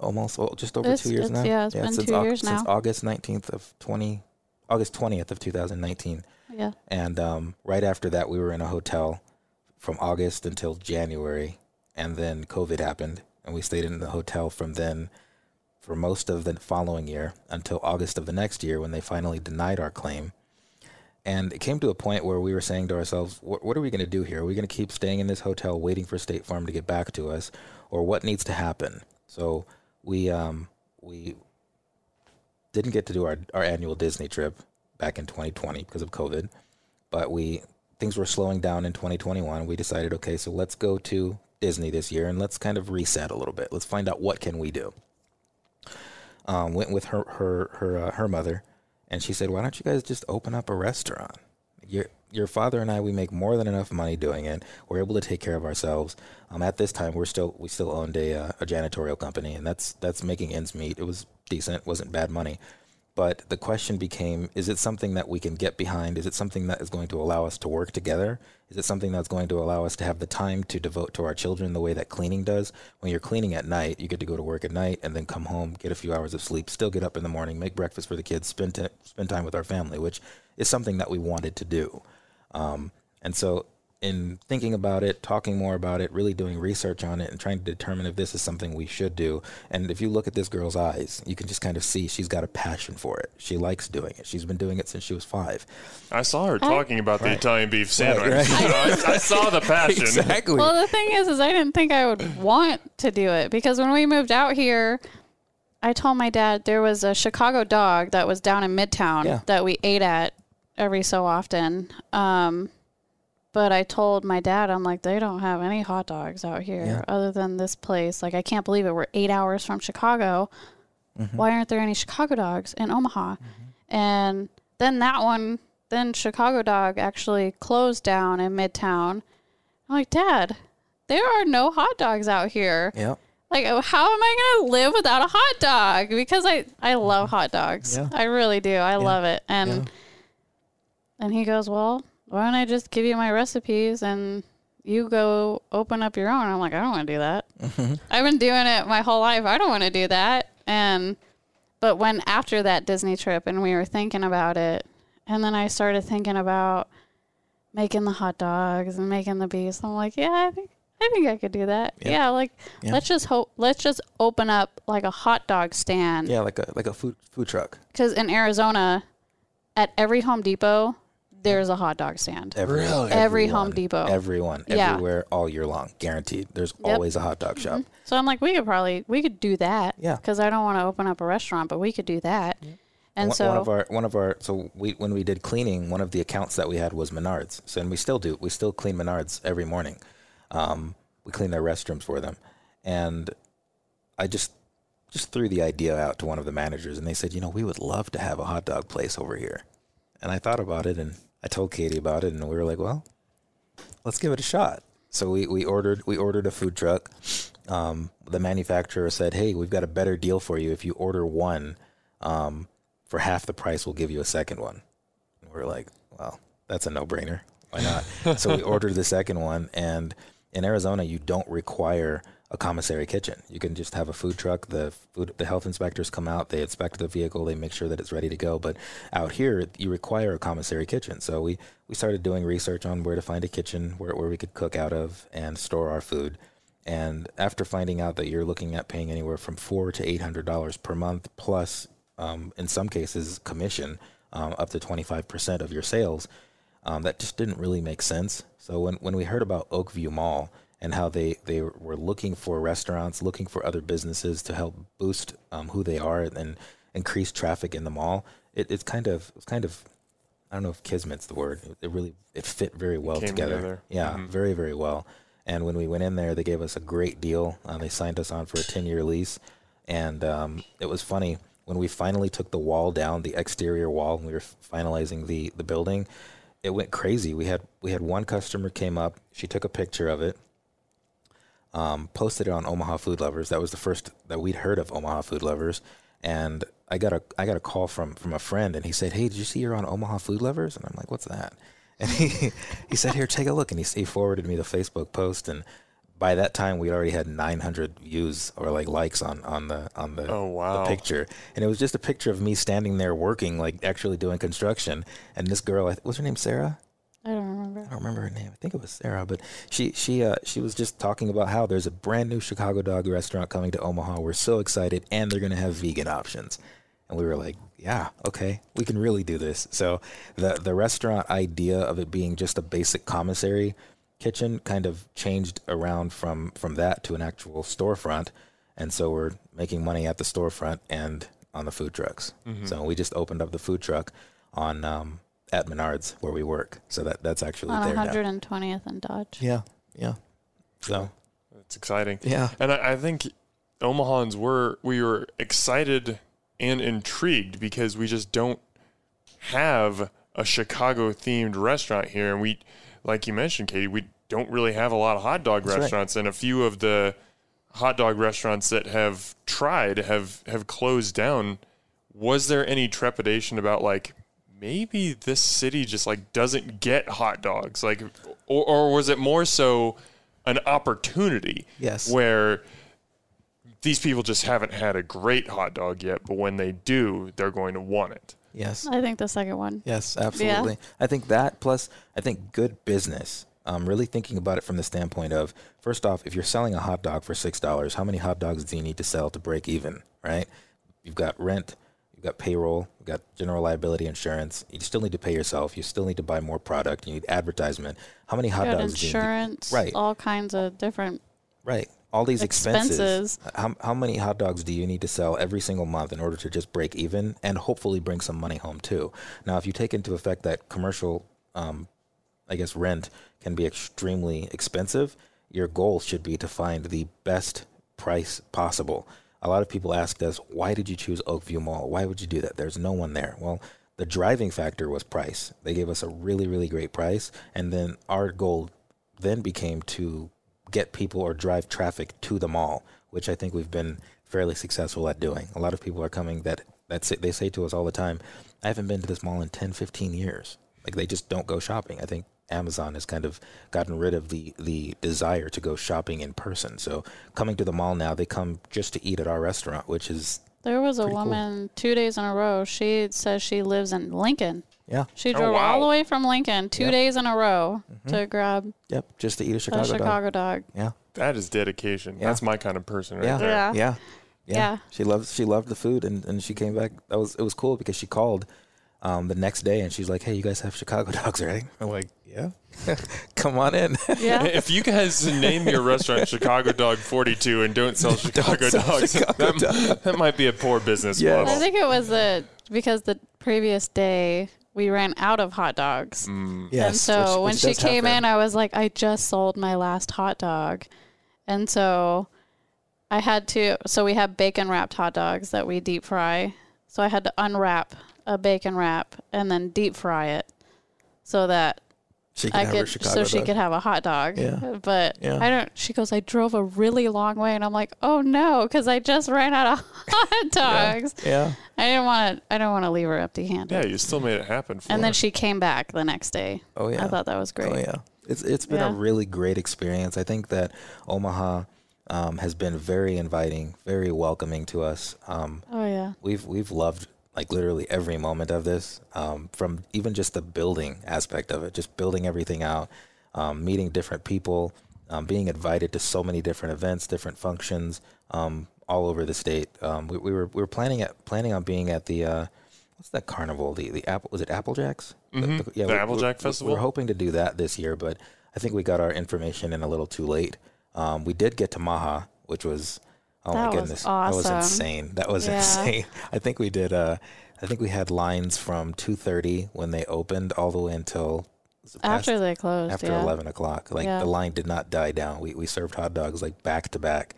Speaker 2: almost well, just over
Speaker 3: It's-
Speaker 2: two years now.
Speaker 3: yeah, it's been
Speaker 2: since
Speaker 3: two
Speaker 2: Au-
Speaker 3: years
Speaker 2: since. August 19th of 20, August 20th of 2019.
Speaker 3: yeah.
Speaker 2: And um, right after that, we were in a hotel from August until January, and then COVID happened, and we stayed in the hotel from then for most of the following year until August of the next year when they finally denied our claim. And it came to a point where we were saying to ourselves, what, what are we going to do here? Are we going to keep staying in this hotel waiting for State Farm to get back to us? Or what needs to happen? So we, um, we didn't get to do our, our annual Disney trip back in 2020 because of COVID, but we, things were slowing down in 2021. We decided, okay, so let's go to Disney this year and let's kind of reset a little bit. Let's find out what can we do. Um, went with her, her, her, uh, her mother and she said, "Why don't you guys just open up a restaurant? Your your father and I, we make more than enough money doing it. We're able to take care of ourselves. Um, at this time, we're still we still owned a uh, a janitorial company, and that's that's making ends meet. It was decent, wasn't bad money." But the question became: Is it something that we can get behind? Is it something that is going to allow us to work together? Is it something that's going to allow us to have the time to devote to our children the way that cleaning does? When you're cleaning at night, you get to go to work at night and then come home, get a few hours of sleep, still get up in the morning, make breakfast for the kids, spend t- spend time with our family, which is something that we wanted to do. Um, and so, in thinking about it, talking more about it, really doing research on it, and trying to determine if this is something we should do. And if you look at this girl's eyes, you can just kind of see she's got a passion for it. She likes doing it. She's been doing it since she was five.
Speaker 1: I saw her talking about the Italian beef sandwich.
Speaker 2: right. <laughs>
Speaker 1: I, I saw the <laughs> passion.
Speaker 2: Exactly.
Speaker 3: Well, the thing is, is I didn't think I would want to do it because when we moved out here, I told my dad there was a Chicago dog that was down in Midtown
Speaker 2: Yeah.
Speaker 3: that we ate at every so often. Um, but I told my dad, I'm like, they don't have any hot dogs out here
Speaker 2: Yeah.
Speaker 3: other than this place. Like, I can't believe it. We're eight hours from Chicago.
Speaker 2: Mm-hmm.
Speaker 3: Why aren't there any Chicago dogs in Omaha? And then that one, then Chicago Dog actually closed down in Midtown. I'm like, Dad, there are no hot dogs out here.
Speaker 2: Yep.
Speaker 3: Like, oh, how am I going to live without a hot dog? Because I, I love hot dogs.
Speaker 2: Yeah.
Speaker 3: I really do. I love it. And
Speaker 2: Yeah.
Speaker 3: and he goes, Well, why don't I just give you my recipes and you go open up your own? I'm like, I don't want to do that.
Speaker 2: Mm-hmm. <laughs>
Speaker 3: I've been doing it my whole life. I don't want to do that. And but when after that Disney trip and we were thinking about it, and then I started thinking about making the hot dogs and making the beefs. I'm like, yeah, I think I think I could do that.
Speaker 2: Yeah.
Speaker 3: Yeah, like
Speaker 2: Yeah.
Speaker 3: let's just hope let's just open up like a hot dog stand
Speaker 2: Yeah, like a like a food food truck.
Speaker 3: because in Arizona, at every Home Depot, there's a hot dog stand.
Speaker 2: Every,
Speaker 1: Really?
Speaker 3: Every Home Depot.
Speaker 2: Everyone,
Speaker 3: Yeah.
Speaker 2: everywhere, all year long, guaranteed. There's
Speaker 3: Yep. Mm-hmm.
Speaker 2: always a hot dog shop.
Speaker 3: So I'm like, we could probably we could do that.
Speaker 2: Yeah.
Speaker 3: Because I don't want to open up a restaurant, but we could do that. And
Speaker 2: one,
Speaker 3: so
Speaker 2: one of our one of our so we when we did cleaning, one of the accounts that we had was Menards. So and we still do. We still clean Menards every morning. Um, we clean their restrooms for them, and I just just threw the idea out to one of the managers, and they said, you know, we would love to have a hot dog place over here. And I thought about it, and I told Katie about it, and we were like, well, let's give it a shot. So we, we ordered we ordered a food truck. Um, the manufacturer said, hey, we've got a better deal for you if you order one. Um, for half the price, we'll give you a second one. And we're like, well, that's a no brainer. Why not? <laughs> so we ordered the second one, and in Arizona, you don't require a commissary kitchen. You can just have a food truck. The food, the health inspectors come out, they inspect the vehicle, they make sure that it's ready to go. But out here, you require a commissary kitchen. So we, we started doing research on where to find a kitchen where, where we could cook out of and store our food. And after finding out that you're looking at paying anywhere from four to eight hundred dollars per month, plus um, in some cases commission um, up to 25% of your sales um, that just didn't really make sense so when, when we heard about oakview mall and how they, they were looking for restaurants looking for other businesses to help boost um, who they are and increase traffic in the mall it, it's kind of it's kind of I don't know if kismet's the word. It, it really it fit very well together.
Speaker 1: together.
Speaker 2: Yeah,
Speaker 1: Mhm.
Speaker 2: very very well. And when we went in there, they gave us a great deal. Uh, they signed us on for a ten year lease, and um, it was funny when we finally took the wall down, the exterior wall, and we were finalizing the the building. It went crazy. We had we had one customer came up. She took a picture of it, um, posted it on Omaha Food Lovers. That was the first that we'd heard of Omaha Food Lovers, and I got a I got a call from from a friend, and he said, "Hey, did you see you're on Omaha Food Lovers?" And I'm like, "What's that?" <laughs> And he he said, "Here, take a look." And he, he forwarded me the Facebook post, and by that time we already had 900 views or like likes on on the on the,
Speaker 1: Oh, wow.
Speaker 2: the picture, and it was just a picture of me standing there working, like actually doing construction, and this girl, what's her name, Sarah?
Speaker 3: I don't remember.
Speaker 2: I don't remember her name. I think it was Sarah, but she she uh, she was just talking about how there's a brand new Chicago dog restaurant coming to Omaha. We're so excited, and they're gonna have vegan options. And we were like, yeah, okay, we can really do this. So the the restaurant idea of it being just a basic commissary kitchen kind of changed around from from that to an actual storefront. And so we're making money at the storefront and on the food trucks. So we just opened up the food truck on um, at Menards where we work. So that that's actually
Speaker 3: On
Speaker 2: there now.
Speaker 3: 120th and Dodge.
Speaker 2: Yeah, yeah. So
Speaker 1: It's exciting.
Speaker 2: yeah,
Speaker 1: And I, I think Omahans were we were excited and intrigued because we just don't have a Chicago themed restaurant here, and we, like you mentioned, Katie, we don't really have a lot of hot dog
Speaker 2: That's right.
Speaker 1: restaurants, and a few of the hot dog restaurants that have tried have have closed down. Was there any trepidation about like maybe this city just like doesn't get hot dogs, like, or, or was it more so an opportunity?
Speaker 2: Yes.
Speaker 1: where these people just haven't had a great hot dog yet, but when they do, they're going to want it.
Speaker 2: yes,
Speaker 3: I think the second one.
Speaker 2: yes, absolutely. I think that plus I think good business. Um, really thinking about it from the standpoint of first off, if you're selling a hot dog for six dollars, how many hot dogs do you need to sell to break even? Right? You've got rent, you've got payroll, you've got general liability insurance. You still need to pay yourself. You still need to buy more product. You need advertisement. How many hot dogs? do you need?
Speaker 3: insurance,
Speaker 2: Right.
Speaker 3: all kinds of different.
Speaker 2: Right. all these expenses.
Speaker 3: Expenses.
Speaker 2: How, how many hot dogs do you need to sell every single month in order to just break even and hopefully bring some money home too? Now, if you take into effect that commercial, um, I guess rent can be extremely expensive, your goal should be to find the best price possible. A lot of people asked us, why did you choose Oakview Mall? Why would you do that? There's no one there. Well, the driving factor was price. They gave us a really, really great price. And then our goal then became to get people or drive traffic to the mall, which I think we've been fairly successful at doing. A lot of people are coming that that's. They say to us all the time, I haven't been to this mall in 10, 15 years. Like they just don't go shopping. I think Amazon has kind of gotten rid of the the desire to go shopping in person. So coming to the mall now, they come just to eat at our restaurant, which is
Speaker 3: There was a
Speaker 2: Pretty cool.
Speaker 3: woman two days in a row. She says she lives in Lincoln.
Speaker 2: yeah,
Speaker 3: She
Speaker 1: Oh,
Speaker 3: drove
Speaker 1: wow.
Speaker 3: all the way from Lincoln two
Speaker 2: Yep. Mm-hmm.
Speaker 3: days in a row to grab
Speaker 2: yep, just to eat a Chicago,
Speaker 3: a
Speaker 2: dog.
Speaker 3: Chicago dog.
Speaker 2: Yeah,
Speaker 1: That is dedication.
Speaker 2: Yeah.
Speaker 1: That's my kind of person right
Speaker 2: Yeah.
Speaker 1: there.
Speaker 3: Yeah.
Speaker 2: yeah, yeah,
Speaker 3: Yeah.
Speaker 2: She loves she loved the food, and, and she came back. That was it was cool because she called um, the next day and she's like, "Hey, you guys have Chicago <laughs> dogs, right?" I'm like, "Yeah, <laughs> come on in."
Speaker 3: Yeah. <laughs>
Speaker 1: If you guys name your restaurant Chicago Dog 42 and don't sell Chicago
Speaker 2: sell
Speaker 1: dogs,
Speaker 2: Chicago
Speaker 1: that, that might be a poor business
Speaker 2: Yes.
Speaker 3: I think it was the because the previous day we ran out of hot dogs.
Speaker 1: Mm.
Speaker 2: Yes,
Speaker 3: and so
Speaker 2: which-
Speaker 3: when
Speaker 2: which
Speaker 3: she came
Speaker 2: happen.
Speaker 3: in, I was like, I just sold my last hot dog. And so I had to, so we have bacon wrapped hot dogs that we deep fry. So I had to unwrap a bacon wrap and then deep fry it so that
Speaker 2: she can
Speaker 3: I
Speaker 2: have her
Speaker 3: could,
Speaker 2: Chicago
Speaker 3: so she could have a hot dog.
Speaker 2: Yeah.
Speaker 3: But
Speaker 2: Yeah.
Speaker 3: I don't, she goes, I drove a really long way. And I'm like, oh no, because I just ran out of <laughs> hot dogs.
Speaker 2: Yeah,
Speaker 3: I didn't want to, I don't want to leave her empty handed.
Speaker 1: Yeah, you still made it happen for
Speaker 3: and then she came back the next day.
Speaker 2: Oh yeah.
Speaker 3: I thought that was great.
Speaker 2: Oh yeah, it's it's been a really great experience. I think that Omaha um, has been very inviting, very welcoming to us. Um,
Speaker 3: Oh yeah.
Speaker 2: we've we've loved like literally every moment of this, um, from even just the building aspect of it, just building everything out, um, meeting different people, um, being invited to so many different events, different functions, um, all over the state. Um, we, we were we were planning at planning on being at the uh, what's that carnival? The the apple was it Applejacks?
Speaker 1: Mhm. The
Speaker 2: we-
Speaker 1: Applejack
Speaker 2: we-
Speaker 1: Festival?
Speaker 2: We're hoping to do that this year, but I think we got our information in a little too late. Um, we did get to Maha, which was oh
Speaker 3: That
Speaker 2: my
Speaker 3: was
Speaker 2: goodness, that was insane. That was
Speaker 3: Yeah.
Speaker 2: insane. <laughs> I think we did. Uh, I think we had lines from two thirty when they opened all the way until
Speaker 3: After they closed.
Speaker 2: after
Speaker 3: yeah.
Speaker 2: eleven o'clock. Like
Speaker 3: Yeah.
Speaker 2: the line did not die down. We we served hot dogs like back to back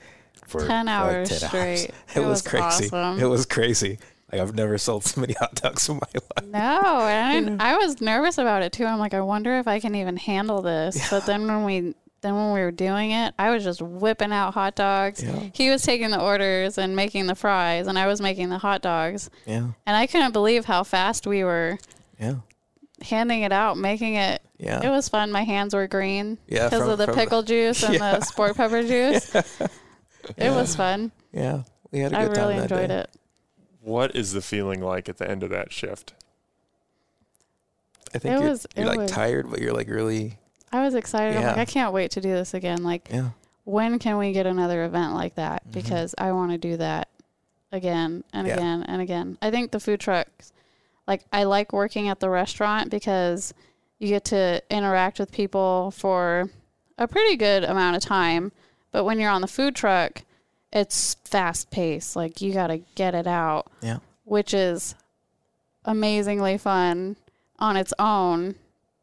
Speaker 2: for
Speaker 3: 10
Speaker 2: for, like,
Speaker 3: hours
Speaker 2: 10
Speaker 3: straight. <laughs>
Speaker 2: It,
Speaker 3: It
Speaker 2: was,
Speaker 3: was
Speaker 2: crazy.
Speaker 3: awesome.
Speaker 2: It was crazy. Like I've never sold <laughs> so many hot dogs in my life.
Speaker 3: No, and I was nervous about it too. I'm like, I wonder if I can even handle this. But then when we then when we were doing it, I was just whipping out hot dogs.
Speaker 2: Yeah.
Speaker 3: He was taking the orders and making the fries, and I was making the hot dogs.
Speaker 2: Yeah,
Speaker 3: And I couldn't believe how fast we were
Speaker 2: yeah,
Speaker 3: handing it out, making it.
Speaker 2: yeah.
Speaker 3: It was fun. My hands were green
Speaker 2: Yeah,
Speaker 3: because of the
Speaker 2: from-
Speaker 3: pickle juice and <laughs>
Speaker 2: Yeah.
Speaker 3: the sport pepper <laughs> juice. It was fun.
Speaker 2: yeah, we had a
Speaker 3: I
Speaker 2: good time I
Speaker 3: really
Speaker 2: that
Speaker 3: enjoyed
Speaker 2: day.
Speaker 3: it.
Speaker 1: What is the feeling like at the end of that shift?
Speaker 2: I think
Speaker 3: It
Speaker 2: you're,
Speaker 3: was-
Speaker 2: you're
Speaker 3: it
Speaker 2: like
Speaker 3: was-
Speaker 2: tired, but you're like really,
Speaker 3: I was excited. I'm like,
Speaker 2: Yeah.
Speaker 3: I can't wait to do this again. Like,
Speaker 2: yeah,
Speaker 3: when can we get another event like that?
Speaker 2: Mhm.
Speaker 3: Because I want to do that again and
Speaker 2: Yeah.
Speaker 3: again and again. I think the food trucks, like, I like working at the restaurant because you get to interact with people for a pretty good amount of time. But when you're on the food truck, it's fast paced. Like, you got to get it out,
Speaker 2: yeah,
Speaker 3: which is amazingly fun on its own.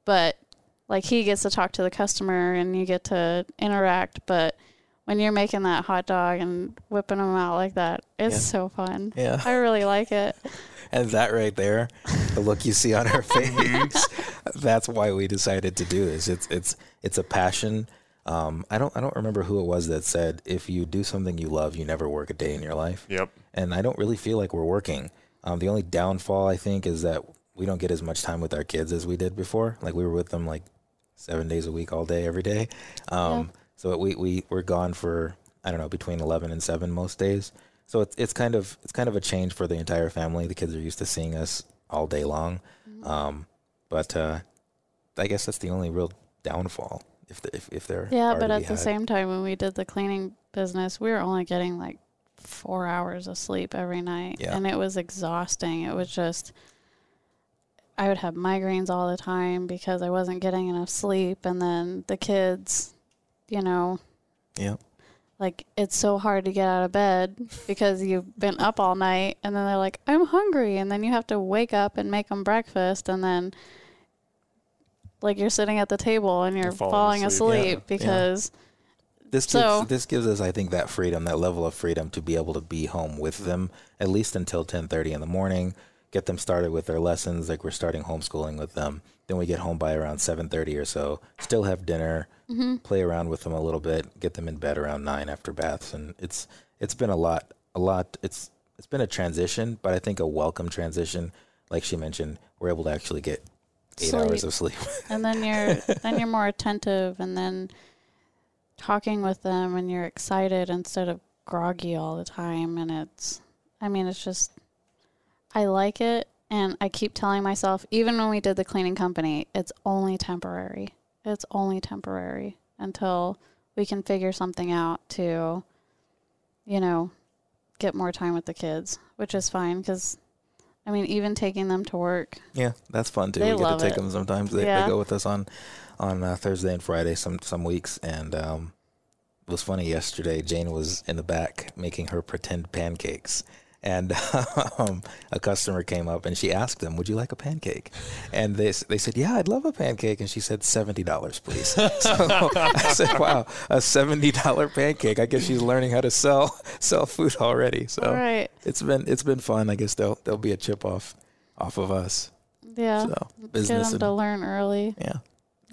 Speaker 3: But like he gets to talk to the customer and you get to interact. But when you're making that hot dog and whipping them out like that, it's
Speaker 2: Yeah.
Speaker 3: so fun.
Speaker 2: yeah.
Speaker 3: I really like it. <laughs>
Speaker 2: And that right there, the look you see on her <laughs> face, that's why we decided to do this. It's it's it's a passion. Um, I don't I don't remember who it was that said if you do something you love, you never work a day in your life.
Speaker 1: Yep.
Speaker 2: And I don't really feel like we're working. Um, the only downfall I think is that we don't get as much time with our kids as we did before. Like we were with them like seven days a week, all day, every day. Um, So we we we're gone for I don't know between eleven and seven most days. So it's it's kind of it's kind of a change for the entire family. The kids are used to seeing us all day long, um, but uh, I guess that's the only real downfall. If the, if if they're
Speaker 3: Yeah, but at the same time, when we did the cleaning business, we were only getting like four hours of sleep every night.
Speaker 2: Yeah.
Speaker 3: And it was exhausting. It was just, I would have migraines all the time because I wasn't getting enough sleep. And then the kids, you know,
Speaker 2: yeah
Speaker 3: like it's so hard to get out of bed because you've been up all night and then they're like i'm hungry and then you have to wake up and make them breakfast and then like you're sitting at the table and you're
Speaker 1: falling
Speaker 3: falling,
Speaker 1: asleep.
Speaker 3: asleep,
Speaker 2: Yeah, yeah.
Speaker 3: because
Speaker 2: This gives,
Speaker 3: So-
Speaker 2: this gives us, I think, that freedom, that level of freedom to be able to be home with them at least until 10:30 in the morning. Get them started with their lessons, like we're starting homeschooling with them. Then we get home by around 7:30 or so. Still have dinner, mm-hmm. play around with them a little bit, get them in bed around nine after baths, and it's it's been a lot, a lot. It's it's been a transition, but I think a welcome transition. Like she mentioned, we're able to actually get eight hours of sleep. <laughs>
Speaker 3: and then you're then you're more attentive and then talking with them and you're excited instead of groggy all the time and it's I mean it's just I like it and I keep telling myself even when we did the cleaning company it's only temporary. It's only temporary until we can figure something out to you know get more time with the kids, which is fine cuz I mean even taking them to work
Speaker 2: Yeah, that's fun too.
Speaker 3: They
Speaker 2: we get to take
Speaker 3: it.
Speaker 2: them sometimes. They,
Speaker 3: Yeah.
Speaker 2: they go with us on on uh, Thursday and Friday some some weeks, and um, it was funny yesterday. Jane was in the back making her pretend pancakes. And <laughs> um, a customer came up and she asked them, "Would you like a pancake?" And they they said, "Yeah, I'd love a pancake." And she said, 70 dollars, please." <laughs> So I said, "Wow, a seventy dollar pancake! I guess she's learning how to sell sell food already." So
Speaker 3: all right.
Speaker 2: it's been it's been fun. I guess they'll there'll be a chip off off of us.
Speaker 3: Yeah.
Speaker 2: So
Speaker 3: Get
Speaker 2: business
Speaker 3: them
Speaker 2: and
Speaker 3: to learn early,
Speaker 2: yeah,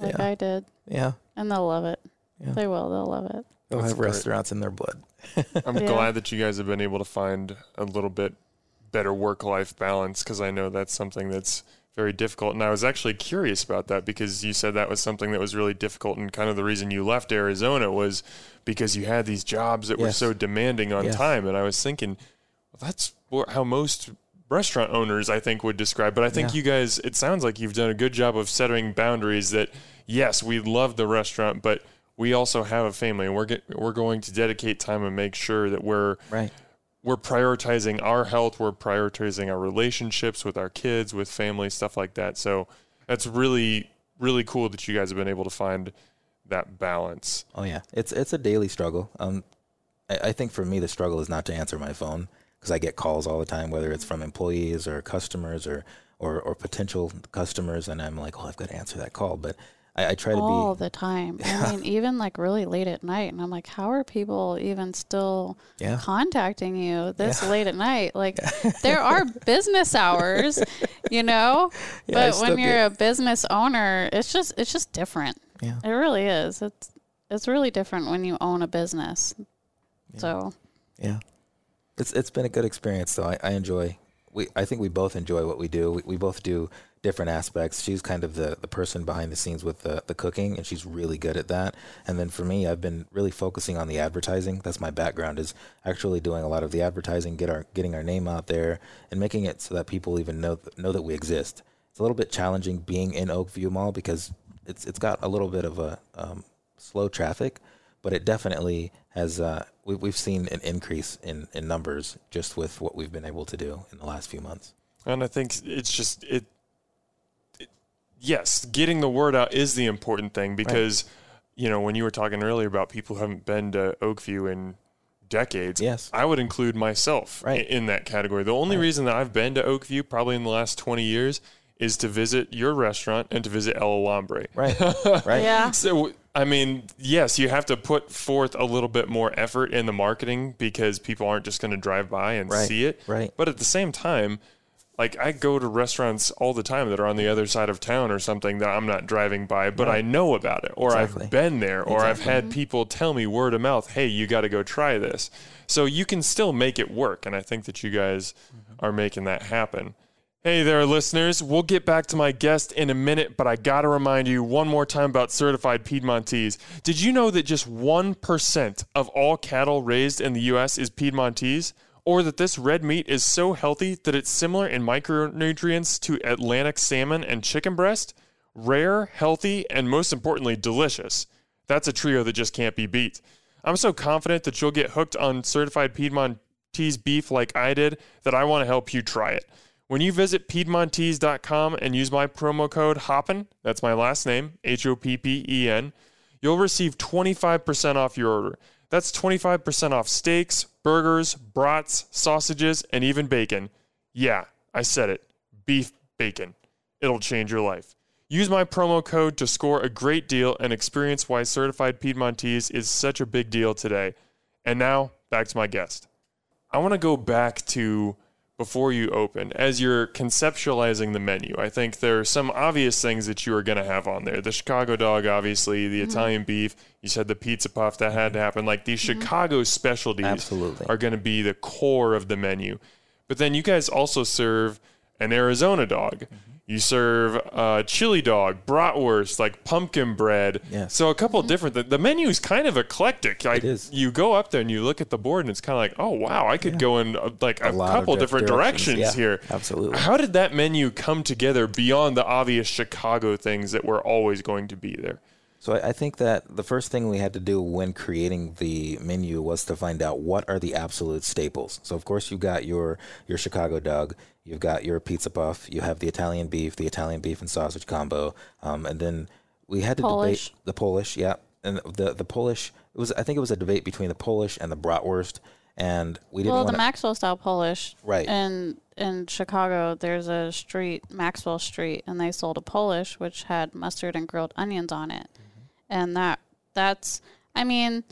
Speaker 3: like
Speaker 2: yeah,
Speaker 3: I did,
Speaker 2: yeah.
Speaker 3: and they'll love it.
Speaker 2: Yeah.
Speaker 3: They will. They'll love it.
Speaker 2: They'll
Speaker 1: That's
Speaker 2: have
Speaker 1: great.
Speaker 2: restaurants in their blood.
Speaker 1: I'm
Speaker 3: Yeah.
Speaker 1: glad that you guys have been able to find a little bit better work life balance because I know that's something that's very difficult. And I was actually curious about that because you said that was something that was really difficult. And kind of the reason you left Arizona was because you had these jobs that were so demanding on
Speaker 2: Yes.
Speaker 1: time. And I was thinking, well, that's how most restaurant owners, I think, would describe. But I think
Speaker 2: Yeah.
Speaker 1: you guys, it sounds like you've done a good job of setting boundaries that, yes, we love the restaurant, but we also have a family and we're get, we're going to dedicate time and make sure that we're
Speaker 2: Right.
Speaker 1: we're prioritizing our health, we're prioritizing our relationships with our kids, with family, stuff like that. So that's really, really cool that you guys have been able to find that balance.
Speaker 2: Oh yeah, it's it's a daily struggle. Um, I, I think for me the struggle is not to answer my phone because I get calls all the time, whether it's from employees or customers or or, or potential customers, and I'm like, oh, I've got to answer that call. But I, I try to be all
Speaker 3: the time. I mean, even like really late at night, and I'm like, how are people even still
Speaker 2: yeah.
Speaker 3: contacting you this
Speaker 2: Yeah.
Speaker 3: late at night? <laughs> Like, there are business hours, you know. <laughs>
Speaker 2: Yeah,
Speaker 3: but when you're a business owner, it's just it's just different.
Speaker 2: Yeah.
Speaker 3: It really is. It's it's really different when you own a business. So
Speaker 2: Yeah, it's it's been a good experience though. I, I enjoy. We I think we both enjoy what we do. We, we both do different aspects. She's kind of the the person behind the scenes with the the cooking, and she's really good at that. And then for me, I've been really focusing on the advertising. That's my background is actually doing a lot of the advertising, get our getting our name out there, and making it so that people even know know that we exist. It's a little bit challenging being in Oakview Mall because it's it's got a little bit of a um, slow traffic, but it definitely has. Uh, we, we've seen an increase in, in numbers just with what we've been able to do in the last few months.
Speaker 1: And I think it's just it, it yes, getting the word out is the important thing because you know, when you were talking earlier about people who haven't been to Oakview in decades,
Speaker 2: Yes.
Speaker 1: I would include myself
Speaker 2: Right.
Speaker 1: in that category. The only
Speaker 2: Right.
Speaker 1: reason that I've been to Oakview probably in the last 20 years is to visit your restaurant and to visit El Alambre.
Speaker 2: Right. <laughs> Right.
Speaker 3: yeah,
Speaker 1: So, I mean, yes, you have to put forth a little bit more effort in the marketing because people aren't just going to drive by and
Speaker 2: Right.
Speaker 1: see it.
Speaker 2: Right.
Speaker 1: But at the same time, like I go to restaurants all the time that are on the other side of town or something that I'm not driving by, but I know about it or
Speaker 2: Exactly.
Speaker 1: I've been there or I've had people tell me word of mouth, "Hey, you got to go try this." So you can still make it work, and I think that you guys mm-hmm. are making that happen. Hey there, listeners. We'll get back to my guest in a minute, but I got to remind you one more time about certified Piedmontese. Did you know that just 1% of all cattle raised in the U.S. is Piedmontese? Or that this red meat is so healthy that it's similar in micronutrients to Atlantic salmon and chicken breast? Rare, healthy, and most importantly, delicious. That's a trio that just can't be beat. I'm so confident that you'll get hooked on certified Piedmontese beef like I did that I want to help you try it. When you visit Piedmontese.com and use my promo code HOPPEN, that's my last name, H O P P E N, you'll receive 25% off your order. That's 25% off steaks, burgers, brats, sausages, and even bacon. Yeah, I said it. Beef bacon. It'll change your life. Use my promo code to score a great deal and experience why certified Piedmontese is such a big deal today. And now, back to my guest. I want to go back to before you open as you're conceptualizing the menu. I think there are some obvious things that you are going to have on there. The Chicago dog, obviously, the mm-hmm. Italian beef. You said the pizza puff that had to happen. Like these mm-hmm. Chicago specialties
Speaker 2: Absolutely.
Speaker 1: are going to be the core of the menu. But then you guys also serve an Arizona dog. Mm-hmm. You serve a chili dog, bratwurst, like pumpkin bread.
Speaker 2: Yes.
Speaker 1: So a couple different. The, the menu is kind of eclectic. Like
Speaker 2: is.
Speaker 1: you go up there and you look at the board, and it's kind of like, oh wow, I could go in uh, like a,
Speaker 2: of
Speaker 1: couple
Speaker 2: di-
Speaker 1: different
Speaker 2: directions.
Speaker 1: directions,
Speaker 2: Yeah,
Speaker 1: here.
Speaker 2: absolutely.
Speaker 1: How did that menu come together beyond the obvious Chicago things that were always going to be there?
Speaker 2: So I, think that the first thing we had to do when creating the menu was to find out what are the absolute staples. So of course you've got your your Chicago dog, you've got your pizza puff, you have the Italian beef, the Italian beef and sausage combo, um, and then we had to
Speaker 3: Polish.
Speaker 2: debate the Polish, yeah, and the the Polish. It was I think it was a debate between the Polish and the bratwurst, and we didn't
Speaker 3: Well, the Maxwell style Polish,
Speaker 2: Right.
Speaker 3: And in Chicago, there's a street, Maxwell Street, and they sold a Polish which had mustard and grilled onions on it,
Speaker 2: Mm-hmm.
Speaker 3: and that that's, I mean,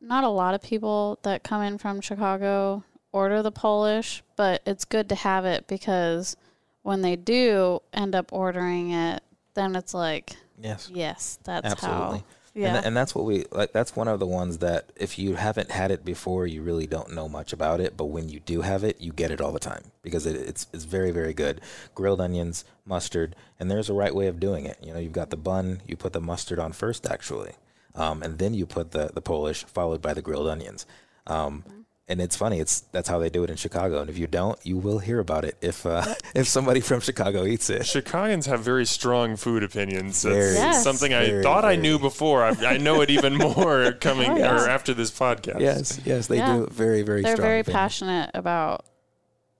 Speaker 3: not a lot of people that come in from Chicago order the Polish, but it's good to have it because when they do end up ordering it, then it's like,
Speaker 2: yes.
Speaker 3: yes, that's
Speaker 2: Absolutely.
Speaker 3: how. Yeah.
Speaker 2: And, and that's what we like. That's one of the ones that if you haven't had it before, you really don't know much about it. But when you do have it, you get it all the time because it, it's it's very very good. Grilled onions, mustard, and there's a right way of doing it. You know, you've got the bun. You put the mustard on first, actually, um, and then you put the the Polish, followed by the grilled onions. Um, and it's funny. It's that's how they do it in Chicago. And if you don't, you will hear about it if uh, <laughs> if somebody from Chicago eats it.
Speaker 1: Chicagoans have very strong food opinions. That's
Speaker 3: Yes.
Speaker 1: something I
Speaker 2: Very,
Speaker 1: thought I knew before. I, I know it even <laughs> more coming
Speaker 3: Oh, yeah.
Speaker 1: or after this podcast.
Speaker 2: Yes, yes, they
Speaker 3: Yeah.
Speaker 2: do very very.
Speaker 3: They're
Speaker 2: strong
Speaker 3: very
Speaker 2: opinion.
Speaker 3: passionate about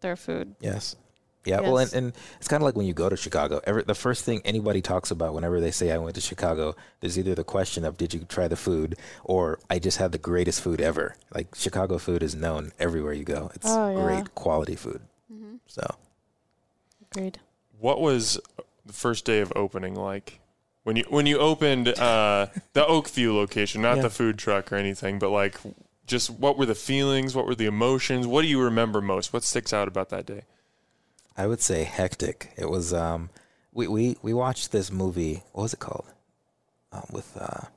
Speaker 3: their food.
Speaker 2: Yes. Yeah, well, and, and it's kind of like when you go to Chicago. Every, the first thing anybody talks about whenever they say I went to Chicago, there's either the question of did you try the food, or I just had the greatest food ever. Like Chicago food is known everywhere you go. It's
Speaker 3: Oh, yeah.
Speaker 2: great quality food. So
Speaker 3: Agreed.
Speaker 1: What was the first day of opening like? When you when you opened uh, <laughs> the Oakview location, not
Speaker 2: Yeah.
Speaker 1: the food truck or anything, but like just what were the feelings? What were the emotions? What do you remember most? What sticks out about that day?
Speaker 2: I would say hectic. It was. Um, we we we watched this movie. What was it called? Um, with uh,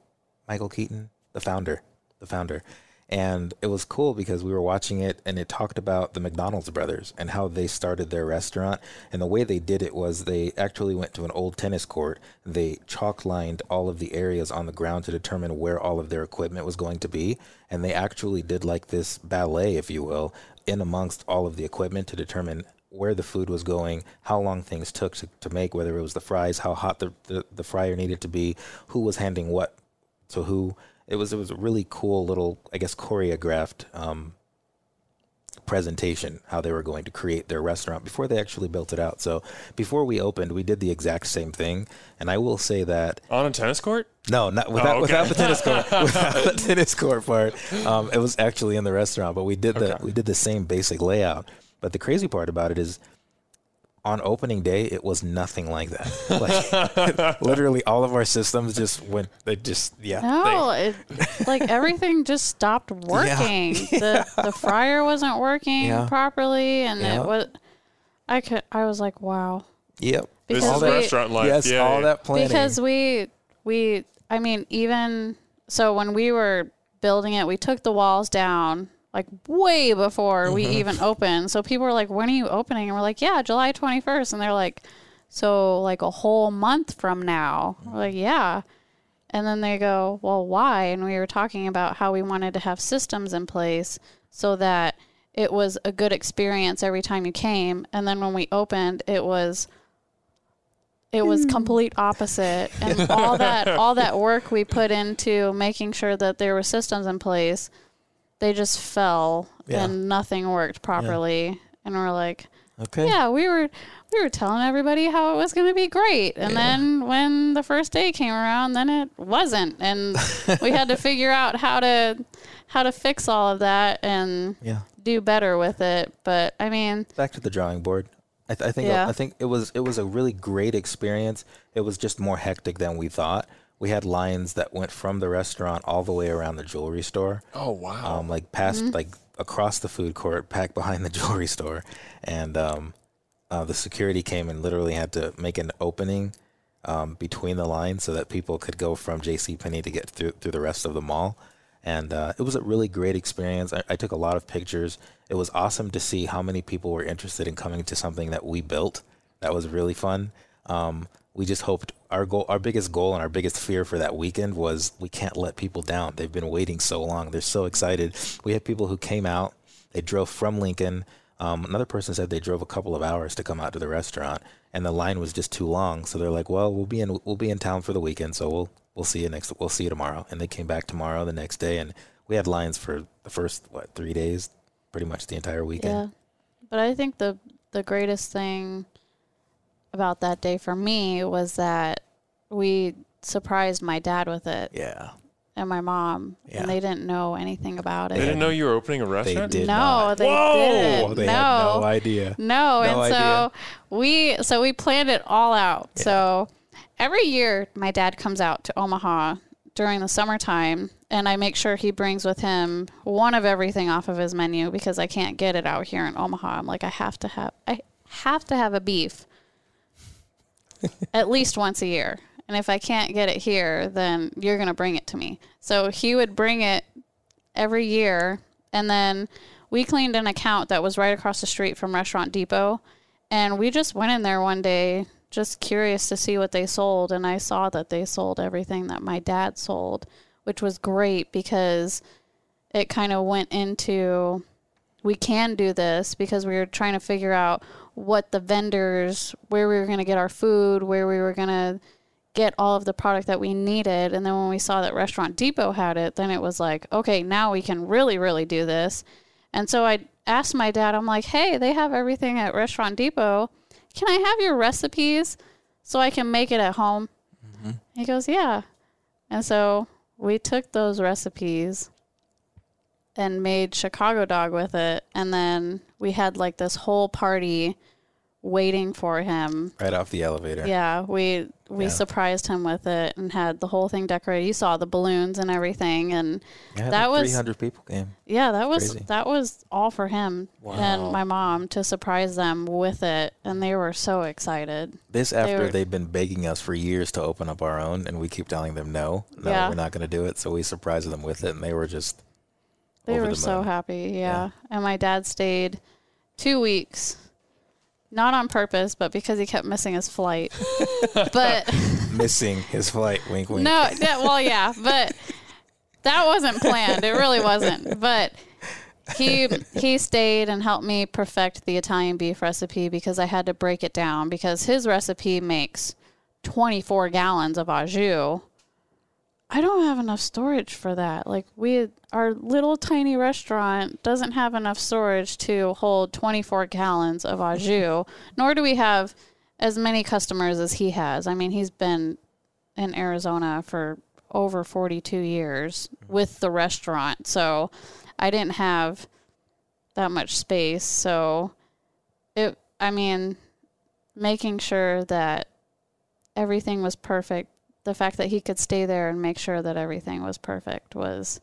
Speaker 2: Michael Keaton, the founder, the founder, and it was cool because we were watching it, and it talked about the McDonald's brothers and how they started their restaurant. And the way they did it was they actually went to an old tennis court. They chalk lined all of the areas on the ground to determine where all of their equipment was going to be, and they actually did like this ballet, if you will, in amongst all of the equipment to determine where the food was going, how long things took to, to make, whether it was the fries, how hot the, the, the fryer needed to be, who was handing what to who. It was it was a really cool little, I guess, choreographed um, presentation how they were going to create their restaurant before they actually built it out. So before we opened, we did the exact same thing, and I will say that
Speaker 1: On a tennis court?
Speaker 2: no, not without
Speaker 1: okay.
Speaker 2: without the tennis court. <laughs> without the tennis court part. Um, it was actually in the restaurant, but we did the
Speaker 1: Okay.
Speaker 2: we did the same basic layout. But the crazy part about it is, on opening day, it was nothing like that. <laughs> Like <laughs> literally, all of our systems just went. They just yeah.
Speaker 3: No, it, like <laughs> everything just stopped working. The the fryer wasn't working
Speaker 2: Yeah.
Speaker 3: properly, and
Speaker 2: Yeah.
Speaker 3: it was. I could. I was like, wow.
Speaker 2: They, yep.
Speaker 1: This is
Speaker 3: we-
Speaker 1: restaurant life.
Speaker 2: yes,
Speaker 1: yeah,
Speaker 2: all
Speaker 1: yeah.
Speaker 2: that planning.
Speaker 3: Because we we I mean even so when we were building it, we took the walls down like way before we
Speaker 2: Mm-hmm.
Speaker 3: even opened. So people were like, "When are you opening?" And we're like, "Yeah, July 21st." And they're like, "So like a whole month from now?" We're like, "Yeah." And then they go, "Well, why?" And we were talking about how we wanted to have systems in place so that it was a good experience every time you came. And then when we opened, it was it was complete opposite and all that all that work we put into making sure that there were systems in place they just fell
Speaker 2: Yeah.
Speaker 3: and nothing worked properly and we're like
Speaker 2: Okay.
Speaker 3: Yeah, we were we were telling everybody how it was going to be great, and then when the first day came around, then it wasn't, and <laughs> we had to figure out how to how to fix all of that and
Speaker 2: Yeah.
Speaker 3: do better with it. But I mean,
Speaker 2: Back to the drawing board. I, th- I think
Speaker 3: Yeah.
Speaker 2: I think it was it was a really great experience. It was just more hectic than we thought. We had lines that went from the restaurant all the way around the jewelry store.
Speaker 1: Oh wow.
Speaker 2: um, like past like across the food court, back behind the <laughs> jewelry store, and um, uh, the security came and literally had to make an opening um, between the lines so that people could go from J.C. Penney to get through through the rest of the mall. And uh, it was a really great experience. I, I took a lot of pictures. It was awesome to see how many people were interested in coming to something that we built. That was really fun. Um, we just hoped our goal, our biggest goal, and our biggest fear for that weekend was we can't let people down. They've been waiting so long. They're so excited. We had people who came out. They drove from Lincoln. Um, another person said they drove a couple of hours to come out to the restaurant, and the line was just too long. So they're like, "Well, we'll be in we'll be in town for the weekend, so we'll we'll see you next we'll see you tomorrow." And they came back tomorrow, the next day, and we had lines for the first what three days, pretty much the entire weekend. yeah.
Speaker 3: But I think the the greatest thing about that day for me was that we surprised my dad with it
Speaker 2: Yeah,
Speaker 3: and my mom,
Speaker 2: Yeah.
Speaker 3: and they didn't know anything about it.
Speaker 1: they didn't know you were opening a
Speaker 2: they
Speaker 1: restaurant.
Speaker 2: did.
Speaker 3: no,
Speaker 2: not.
Speaker 3: they
Speaker 1: Whoa!
Speaker 3: didn't.
Speaker 2: They
Speaker 3: no.
Speaker 2: had no idea.
Speaker 3: No,
Speaker 2: No
Speaker 3: and
Speaker 2: idea.
Speaker 3: so we so we planned it all out.
Speaker 2: Yeah.
Speaker 3: So every year my dad comes out to Omaha during the summertime and I make sure he brings with him one of everything off of his menu because I can't get it out here in Omaha. I'm like I have to have I have to have a beef <laughs> at least once a year. And if I can't get it here, then you're going to bring it to me. So he would bring it every year. And then we cleaned an account that was right across the street from Restaurant Depot. And we just went in there one day, just curious to see what they sold. And I saw that they sold everything that my dad sold, which was great because it kind of went into we can do this because we were trying to figure out what the vendors, where we were going to get our food, where we were going to get all of the product that we needed. And then when we saw that Restaurant Depot had it, then it was like, okay, now we can really, really do this. And so I asked my dad, I'm like, hey, they have everything at Restaurant Depot. Can I have your recipes so I can make it at home? Mm-hmm. He goes, yeah. And so we took those recipes and made Chicago dog with it. And then we had like this whole party waiting for him.
Speaker 2: Right off the elevator.
Speaker 3: Yeah, we we
Speaker 2: Yeah.
Speaker 3: surprised him with it and had the whole thing decorated. You saw the balloons and everything and
Speaker 2: Yeah,
Speaker 3: That was-
Speaker 2: 300 people came.
Speaker 3: yeah, that was
Speaker 2: Crazy.
Speaker 3: that was all for him
Speaker 1: Wow.
Speaker 3: and my mom to surprise them with it and they were so excited.
Speaker 2: This after they have been begging us for years to open up our own, and we keep telling them no, no,
Speaker 3: Yeah.
Speaker 2: we're not going to do it. So we surprised them with it, and they were just
Speaker 3: They were
Speaker 2: the
Speaker 3: so happy, yeah.
Speaker 2: Yeah.
Speaker 3: And my dad stayed 2 weeks. Not on purpose, but because he kept missing his flight. <laughs> but <laughs>
Speaker 2: missing his flight. Wink, wink.
Speaker 3: No, that, well, yeah, but that wasn't planned. It really wasn't. But he he stayed and helped me perfect the Italian beef recipe because I had to break it down because his recipe makes 24 gallons of au jus. I don't have enough storage for that. Like we our little tiny restaurant doesn't have enough storage to hold 24 gallons of au jus, <laughs> nor do we have as many customers as he has. I mean, he's been in Arizona for over 42 years mm-hmm. with the restaurant. So I didn't have that much space. So it, I mean, making sure that everything was perfect, the fact that he could stay there and make sure that everything was perfect was,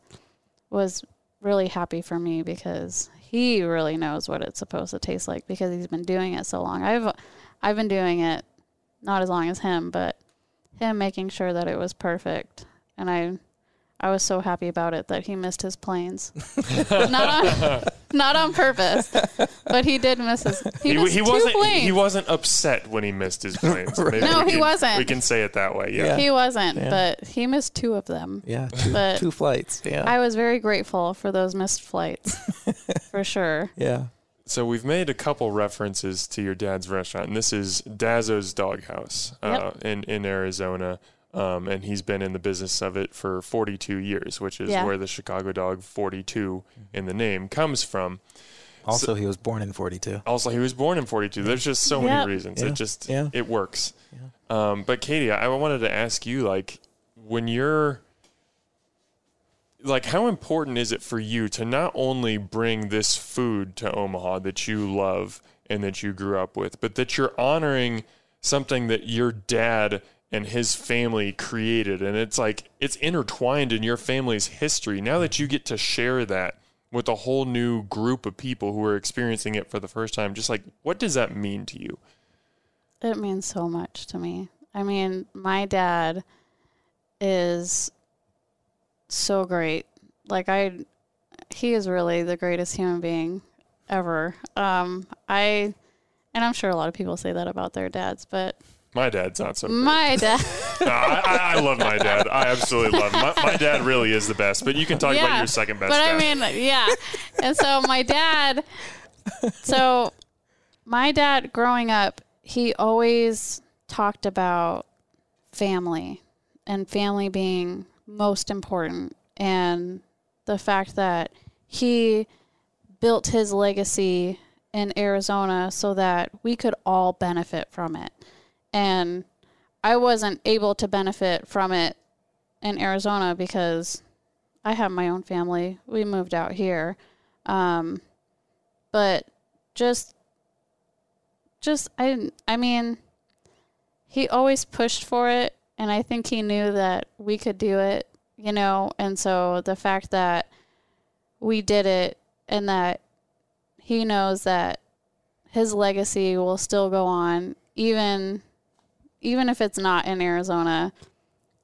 Speaker 3: was really happy for me because he really knows what it's supposed to taste like because he's been doing it so long. I've, I've been doing it not as long as him, but him making sure that it was perfect. And I I was so happy about it that he missed his planes. <laughs> not on not on purpose. But he did miss his he,
Speaker 1: He,
Speaker 3: missed
Speaker 1: he
Speaker 3: two
Speaker 1: wasn't.
Speaker 3: planes.
Speaker 1: He wasn't upset when he missed his <laughs> planes. Maybe
Speaker 3: No, he
Speaker 1: can-
Speaker 3: wasn't.
Speaker 1: We can say it that way. Yeah.
Speaker 2: Yeah.
Speaker 3: He wasn't,
Speaker 2: Yeah.
Speaker 3: but he missed two of them.
Speaker 2: Yeah, two,
Speaker 3: But-
Speaker 2: two flights. Yeah,
Speaker 3: I was very grateful for those missed flights. <laughs> for sure.
Speaker 2: yeah.
Speaker 1: So we've made a couple references to your dad's restaurant, and this is Dazzo's Doghouse uh, in in Arizona. Um, and he's been in the business of it for 42 years, which is
Speaker 3: Yeah.
Speaker 1: where the Chicago Dog 42 in the name comes from.
Speaker 4: Also, he was born in 42.
Speaker 1: Also, he was born in 42. There's just so
Speaker 3: Yep.
Speaker 1: many reasons.
Speaker 4: Yeah.
Speaker 1: It just
Speaker 4: Yeah.
Speaker 1: it works. Um, but Katie, I wanted to ask you, like, when you're like, how important is it for you to not only bring this food to Omaha that you love and that you grew up with, but that you're honoring something that your dad and his family created, and it's like it's intertwined in your family's history. Now that you get to share that with a whole new group of people who are experiencing it for the first time, just like what does that mean to you?
Speaker 3: It means so much to me. I mean, my dad is so great. Like I he is really the greatest human being ever. Um I and I'm sure a lot of people say that about their dads, but
Speaker 1: My dad's not so. Great.
Speaker 3: my dad
Speaker 1: No, I, I, I love my dad. I absolutely love him. My, my dad really is the best. But you can talk about your second best.
Speaker 3: But
Speaker 1: dad.
Speaker 3: I mean, yeah. And so my dad, so my dad growing up, he always talked about family and family being most important and the fact that he built his legacy in Arizona so that we could all benefit from it. And I wasn't able to benefit from it in Arizona because I have my own family. We moved out here. Um, but just just I I mean he always pushed for it and I think he knew that we could do it, you know, and so the fact that we did it and that he knows that his legacy will still go on even even if it's not in Arizona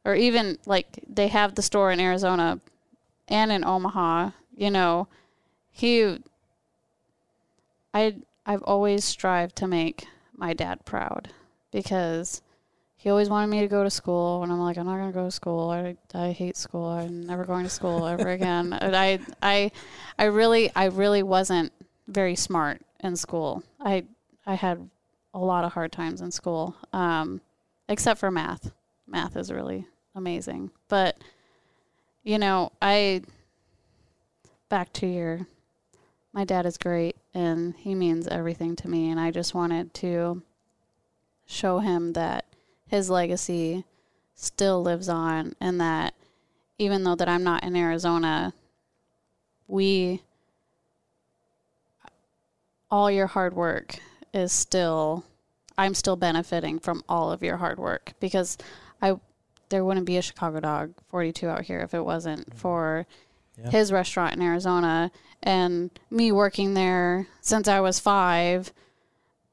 Speaker 3: or even like they have the store in Arizona and in Omaha, you know, he I I've always strived to make my dad proud because he always wanted me to go to school and I'm like I'm not going to go to school. I I hate school. I'm never going to school ever <laughs> again. and I I I really I really wasn't very smart in school. I I had a lot of hard times in school. Um except for math. Math is really amazing. But you know, I back to your my dad is great and he means everything to me and I just wanted to show him that his legacy still lives on and that even though that I'm not in Arizona we all your hard work is still I'm still benefiting from all of your hard work because I there wouldn't be a Chicago Dog 42 out here if it wasn't mm. for
Speaker 4: Yeah.
Speaker 3: his restaurant in Arizona and me working there since I was 5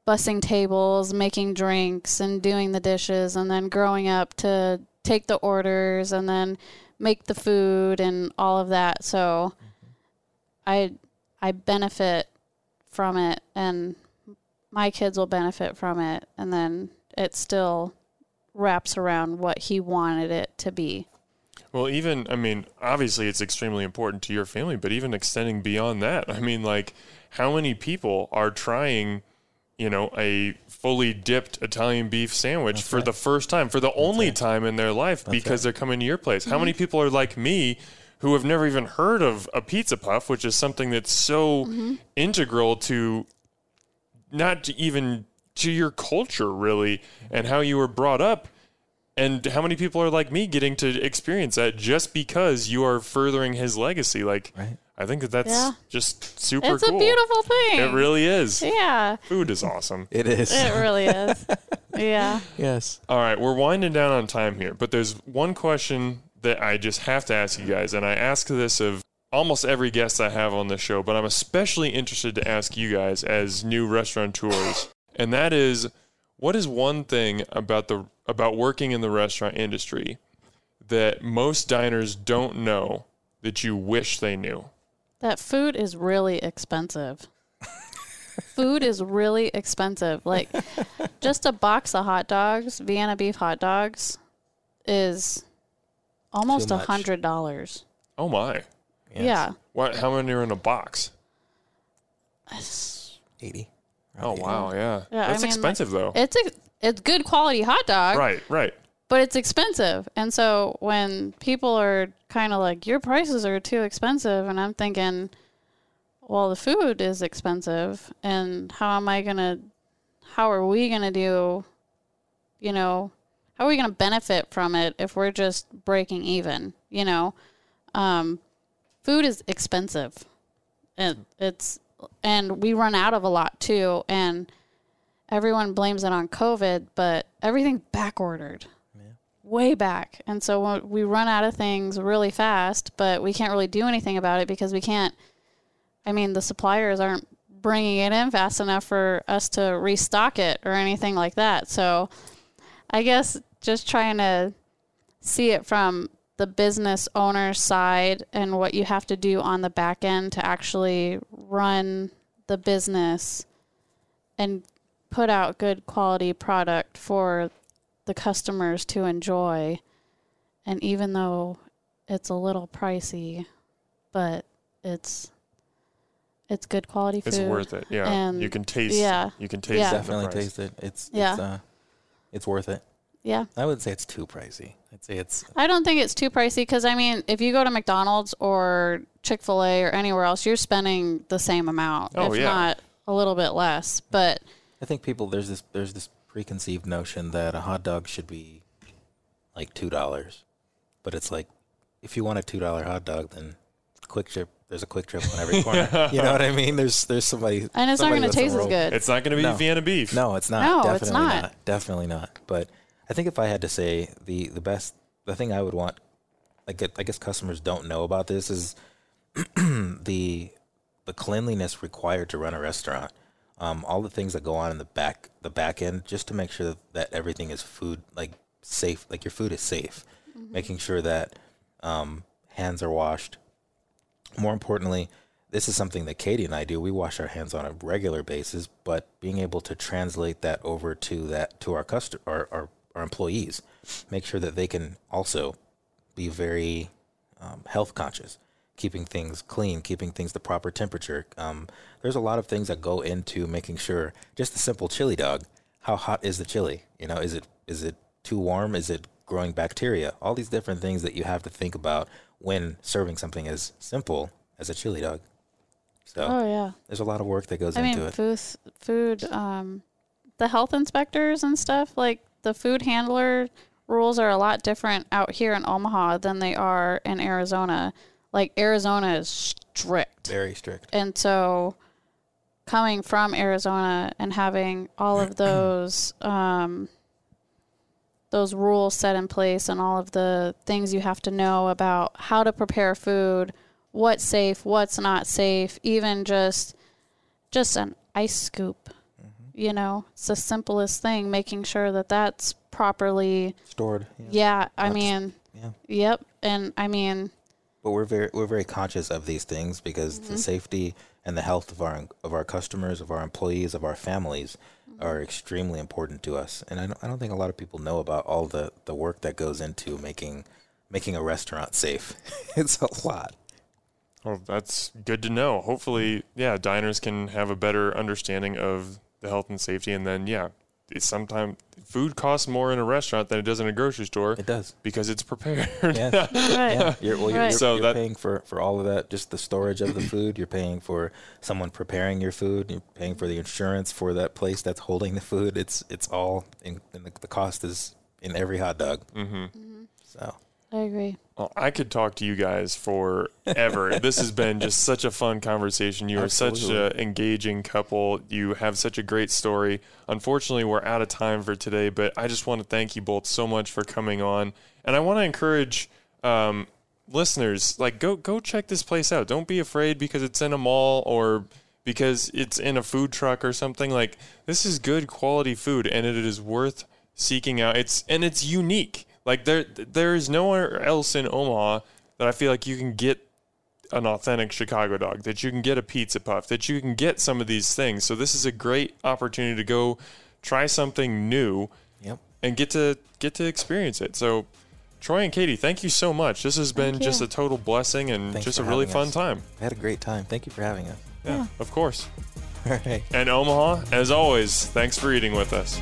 Speaker 3: bussing tables, making drinks and doing the dishes and then growing up to take the orders and then make the food and all of that. So mm-hmm. I I benefit from it and my kids will benefit from it and then it still wraps around what he wanted it to be.
Speaker 1: Well, even I mean, obviously it's extremely important to your family, but even extending beyond that, I mean, like how many people are trying, you know, a fully dipped Italian beef sandwich for the first time, for the only time in their life because they're coming to your place? How many mm-hmm. people are like me who have never even heard of a pizza puff, which is something that's so mm-hmm. integral to not to even to your culture really and how you were brought up and how many people are like me getting to experience that just because you are furthering his legacy like
Speaker 4: Right.
Speaker 1: i think that that's
Speaker 3: Yeah.
Speaker 1: just super
Speaker 3: It's
Speaker 1: cool
Speaker 3: a beautiful thing.
Speaker 1: it really is
Speaker 3: Yeah,
Speaker 1: food is awesome
Speaker 4: It is.
Speaker 3: it really is. <laughs> yeah.
Speaker 4: yes.
Speaker 1: all right we're winding down on time here but there's one question that i just have to ask you guys and i ask this of almost every guest i have on the show but i'm especially interested to ask you guys as new restaurateurs and that is what is one thing about the about working in the restaurant industry that most diners don't know that you wish they knew
Speaker 3: That food is really expensive. food is really expensive. Like just a box of hot dogs, Vienna beef hot dogs, is almost a hundred dollars.
Speaker 1: oh my
Speaker 4: Yes.
Speaker 3: Yeah.
Speaker 1: what how many are in a box
Speaker 4: 80.
Speaker 1: oh wow yeah,
Speaker 3: Yeah, I
Speaker 1: that's
Speaker 3: mean, like-
Speaker 1: expensive though
Speaker 3: It's a it's good quality hot dog,
Speaker 1: right right
Speaker 3: but it's expensive. And so when people are kind of like your prices are too expensive and I'm thinking well, the food is expensive, and how am I gonna? How are we gonna do? You know, how are we gonna benefit from it if we're just breaking even? You know, um, food is expensive, and it's and we run out of a lot too, and everyone blames it on COVID, but everything's back ordered way back. And so we run out of things really fast, but we can't really do anything about it because we can't. I mean, the suppliers aren't bringing it in fast enough for us to restock it or anything like that. So I guess just trying to see it from the business owner side and what you have to do on the back end to actually run the business and put out good quality product for the customers to enjoy. And even though it's a little pricey, but it's it's good quality food.
Speaker 1: It's worth it. Yeah.
Speaker 3: And
Speaker 1: you can taste
Speaker 3: yeah.
Speaker 1: you can taste
Speaker 3: Yeah.
Speaker 2: Definitely taste it. It's
Speaker 3: Yeah.
Speaker 2: it's uh, it's worth it.
Speaker 3: Yeah.
Speaker 2: I wouldn't say it's too pricey. I'd say it's
Speaker 3: I don't think it's too pricey because I mean, if you go to McDonald's or Chick Fil A or anywhere else, you're spending the same amount,
Speaker 1: Oh,
Speaker 3: if
Speaker 1: yeah.
Speaker 3: not a little bit less. But
Speaker 2: I think people there's this there's this preconceived notion that a hot dog should be like two dollars, but it's like if you want a two dollar hot dog, then QuikTrip. There's a QuikTrip on every corner. <laughs> you know what I mean? There's there's somebody
Speaker 3: and it's not going to taste as good.
Speaker 1: It's not going to be
Speaker 2: No.
Speaker 1: Vienna beef.
Speaker 2: No, it's not.
Speaker 3: No,
Speaker 2: Definitely
Speaker 3: it's not.
Speaker 2: Definitely not. But I think if I had to say the the best, the thing I would want, like I guess customers don't know about this is <clears throat> the the cleanliness required to run a restaurant. Um, all the things that go on in the back the back end, just to make sure that, that everything is food like safe, like your food is safe, making sure that um, hands are washed. More importantly, this is something that Katie and I do. We wash our hands on a regular basis, but being able to translate that over to that to our customer, our, our, our employees, make sure that they can also be very um, health conscious, keeping things clean, keeping things the proper temperature. Um, there's a lot of things that go into making sure just a simple chili dog. How hot is the chili? You know, is it is it too warm? Is it growing bacteria? All these different things that you have to think about when serving something as simple as a chili dog. So
Speaker 3: oh yeah.
Speaker 2: there's a lot of work that goes
Speaker 3: I
Speaker 2: into
Speaker 3: mean,
Speaker 2: it.
Speaker 3: food, food, um, the health inspectors and stuff, like the food handler rules are a lot different out here in Omaha than they are in Arizona. Like Arizona is strict.
Speaker 2: Very strict.
Speaker 3: And so coming from Arizona and having all of <clears throat> those um, those rules set in place and all of the things you have to know about how to prepare food, what's safe, what's not safe, even just just an ice scoop. You know, it's the simplest thing making sure that that's properly
Speaker 2: Stored.
Speaker 3: yeah, I
Speaker 2: That's-
Speaker 3: mean,
Speaker 2: yeah.
Speaker 3: yep, and I mean,
Speaker 2: But we're very we're very conscious of these things because
Speaker 3: Mm-hmm.
Speaker 2: the safety and the health of our of our customers, of our employees, of our families
Speaker 3: Mm-hmm.
Speaker 2: are extremely important to us. And I don't, I don't think a lot of people know about all the, the work that goes into making making a restaurant safe. <laughs> it's a lot.
Speaker 1: Well, that's good to know. Hopefully, yeah, diners can have a better understanding of the health and safety, and then yeah, it's sometimes food costs more in a restaurant than it does in a grocery store
Speaker 2: It does.
Speaker 1: because it's prepared.
Speaker 2: Yeah. <laughs>
Speaker 3: right.
Speaker 2: yeah, you're, well, you're,
Speaker 3: Right.
Speaker 2: you're,
Speaker 1: So
Speaker 2: you're
Speaker 1: that-
Speaker 2: paying for, for all of that, just the storage of the food. You're paying for someone preparing your food. You're paying for the insurance for that place that's holding the food. It's it's all, in, and the, the cost is in every hot dog.
Speaker 1: hmm
Speaker 2: So
Speaker 3: I agree.
Speaker 1: Well, I could talk to you guys forever. <laughs> this has been just such a fun conversation. You are such an engaging couple. You have such a great story. Unfortunately, we're out of time for today, but I just want to thank you both so much for coming on. And I want to encourage um, listeners, like go go check this place out. Don't be afraid because it's in a mall or because it's in a food truck or something. Like this is good quality food, and it is worth seeking out. It's and it's unique. Like there there is nowhere else in Omaha that I feel like you can get an authentic Chicago dog, that you can get a pizza puff, that you can get some of these things. So this is a great opportunity to go try something new
Speaker 2: yep.
Speaker 1: and get to get to experience it. So Troy and Katie, thank you so much. This has been
Speaker 3: Thank
Speaker 1: just a total blessing and
Speaker 2: Thanks
Speaker 1: just a really fun
Speaker 2: us.
Speaker 1: time.
Speaker 2: I had a great time. Thank you for having us.
Speaker 1: Yeah, of course. <laughs>
Speaker 2: All right.
Speaker 1: And Omaha, as always, thanks for eating with us.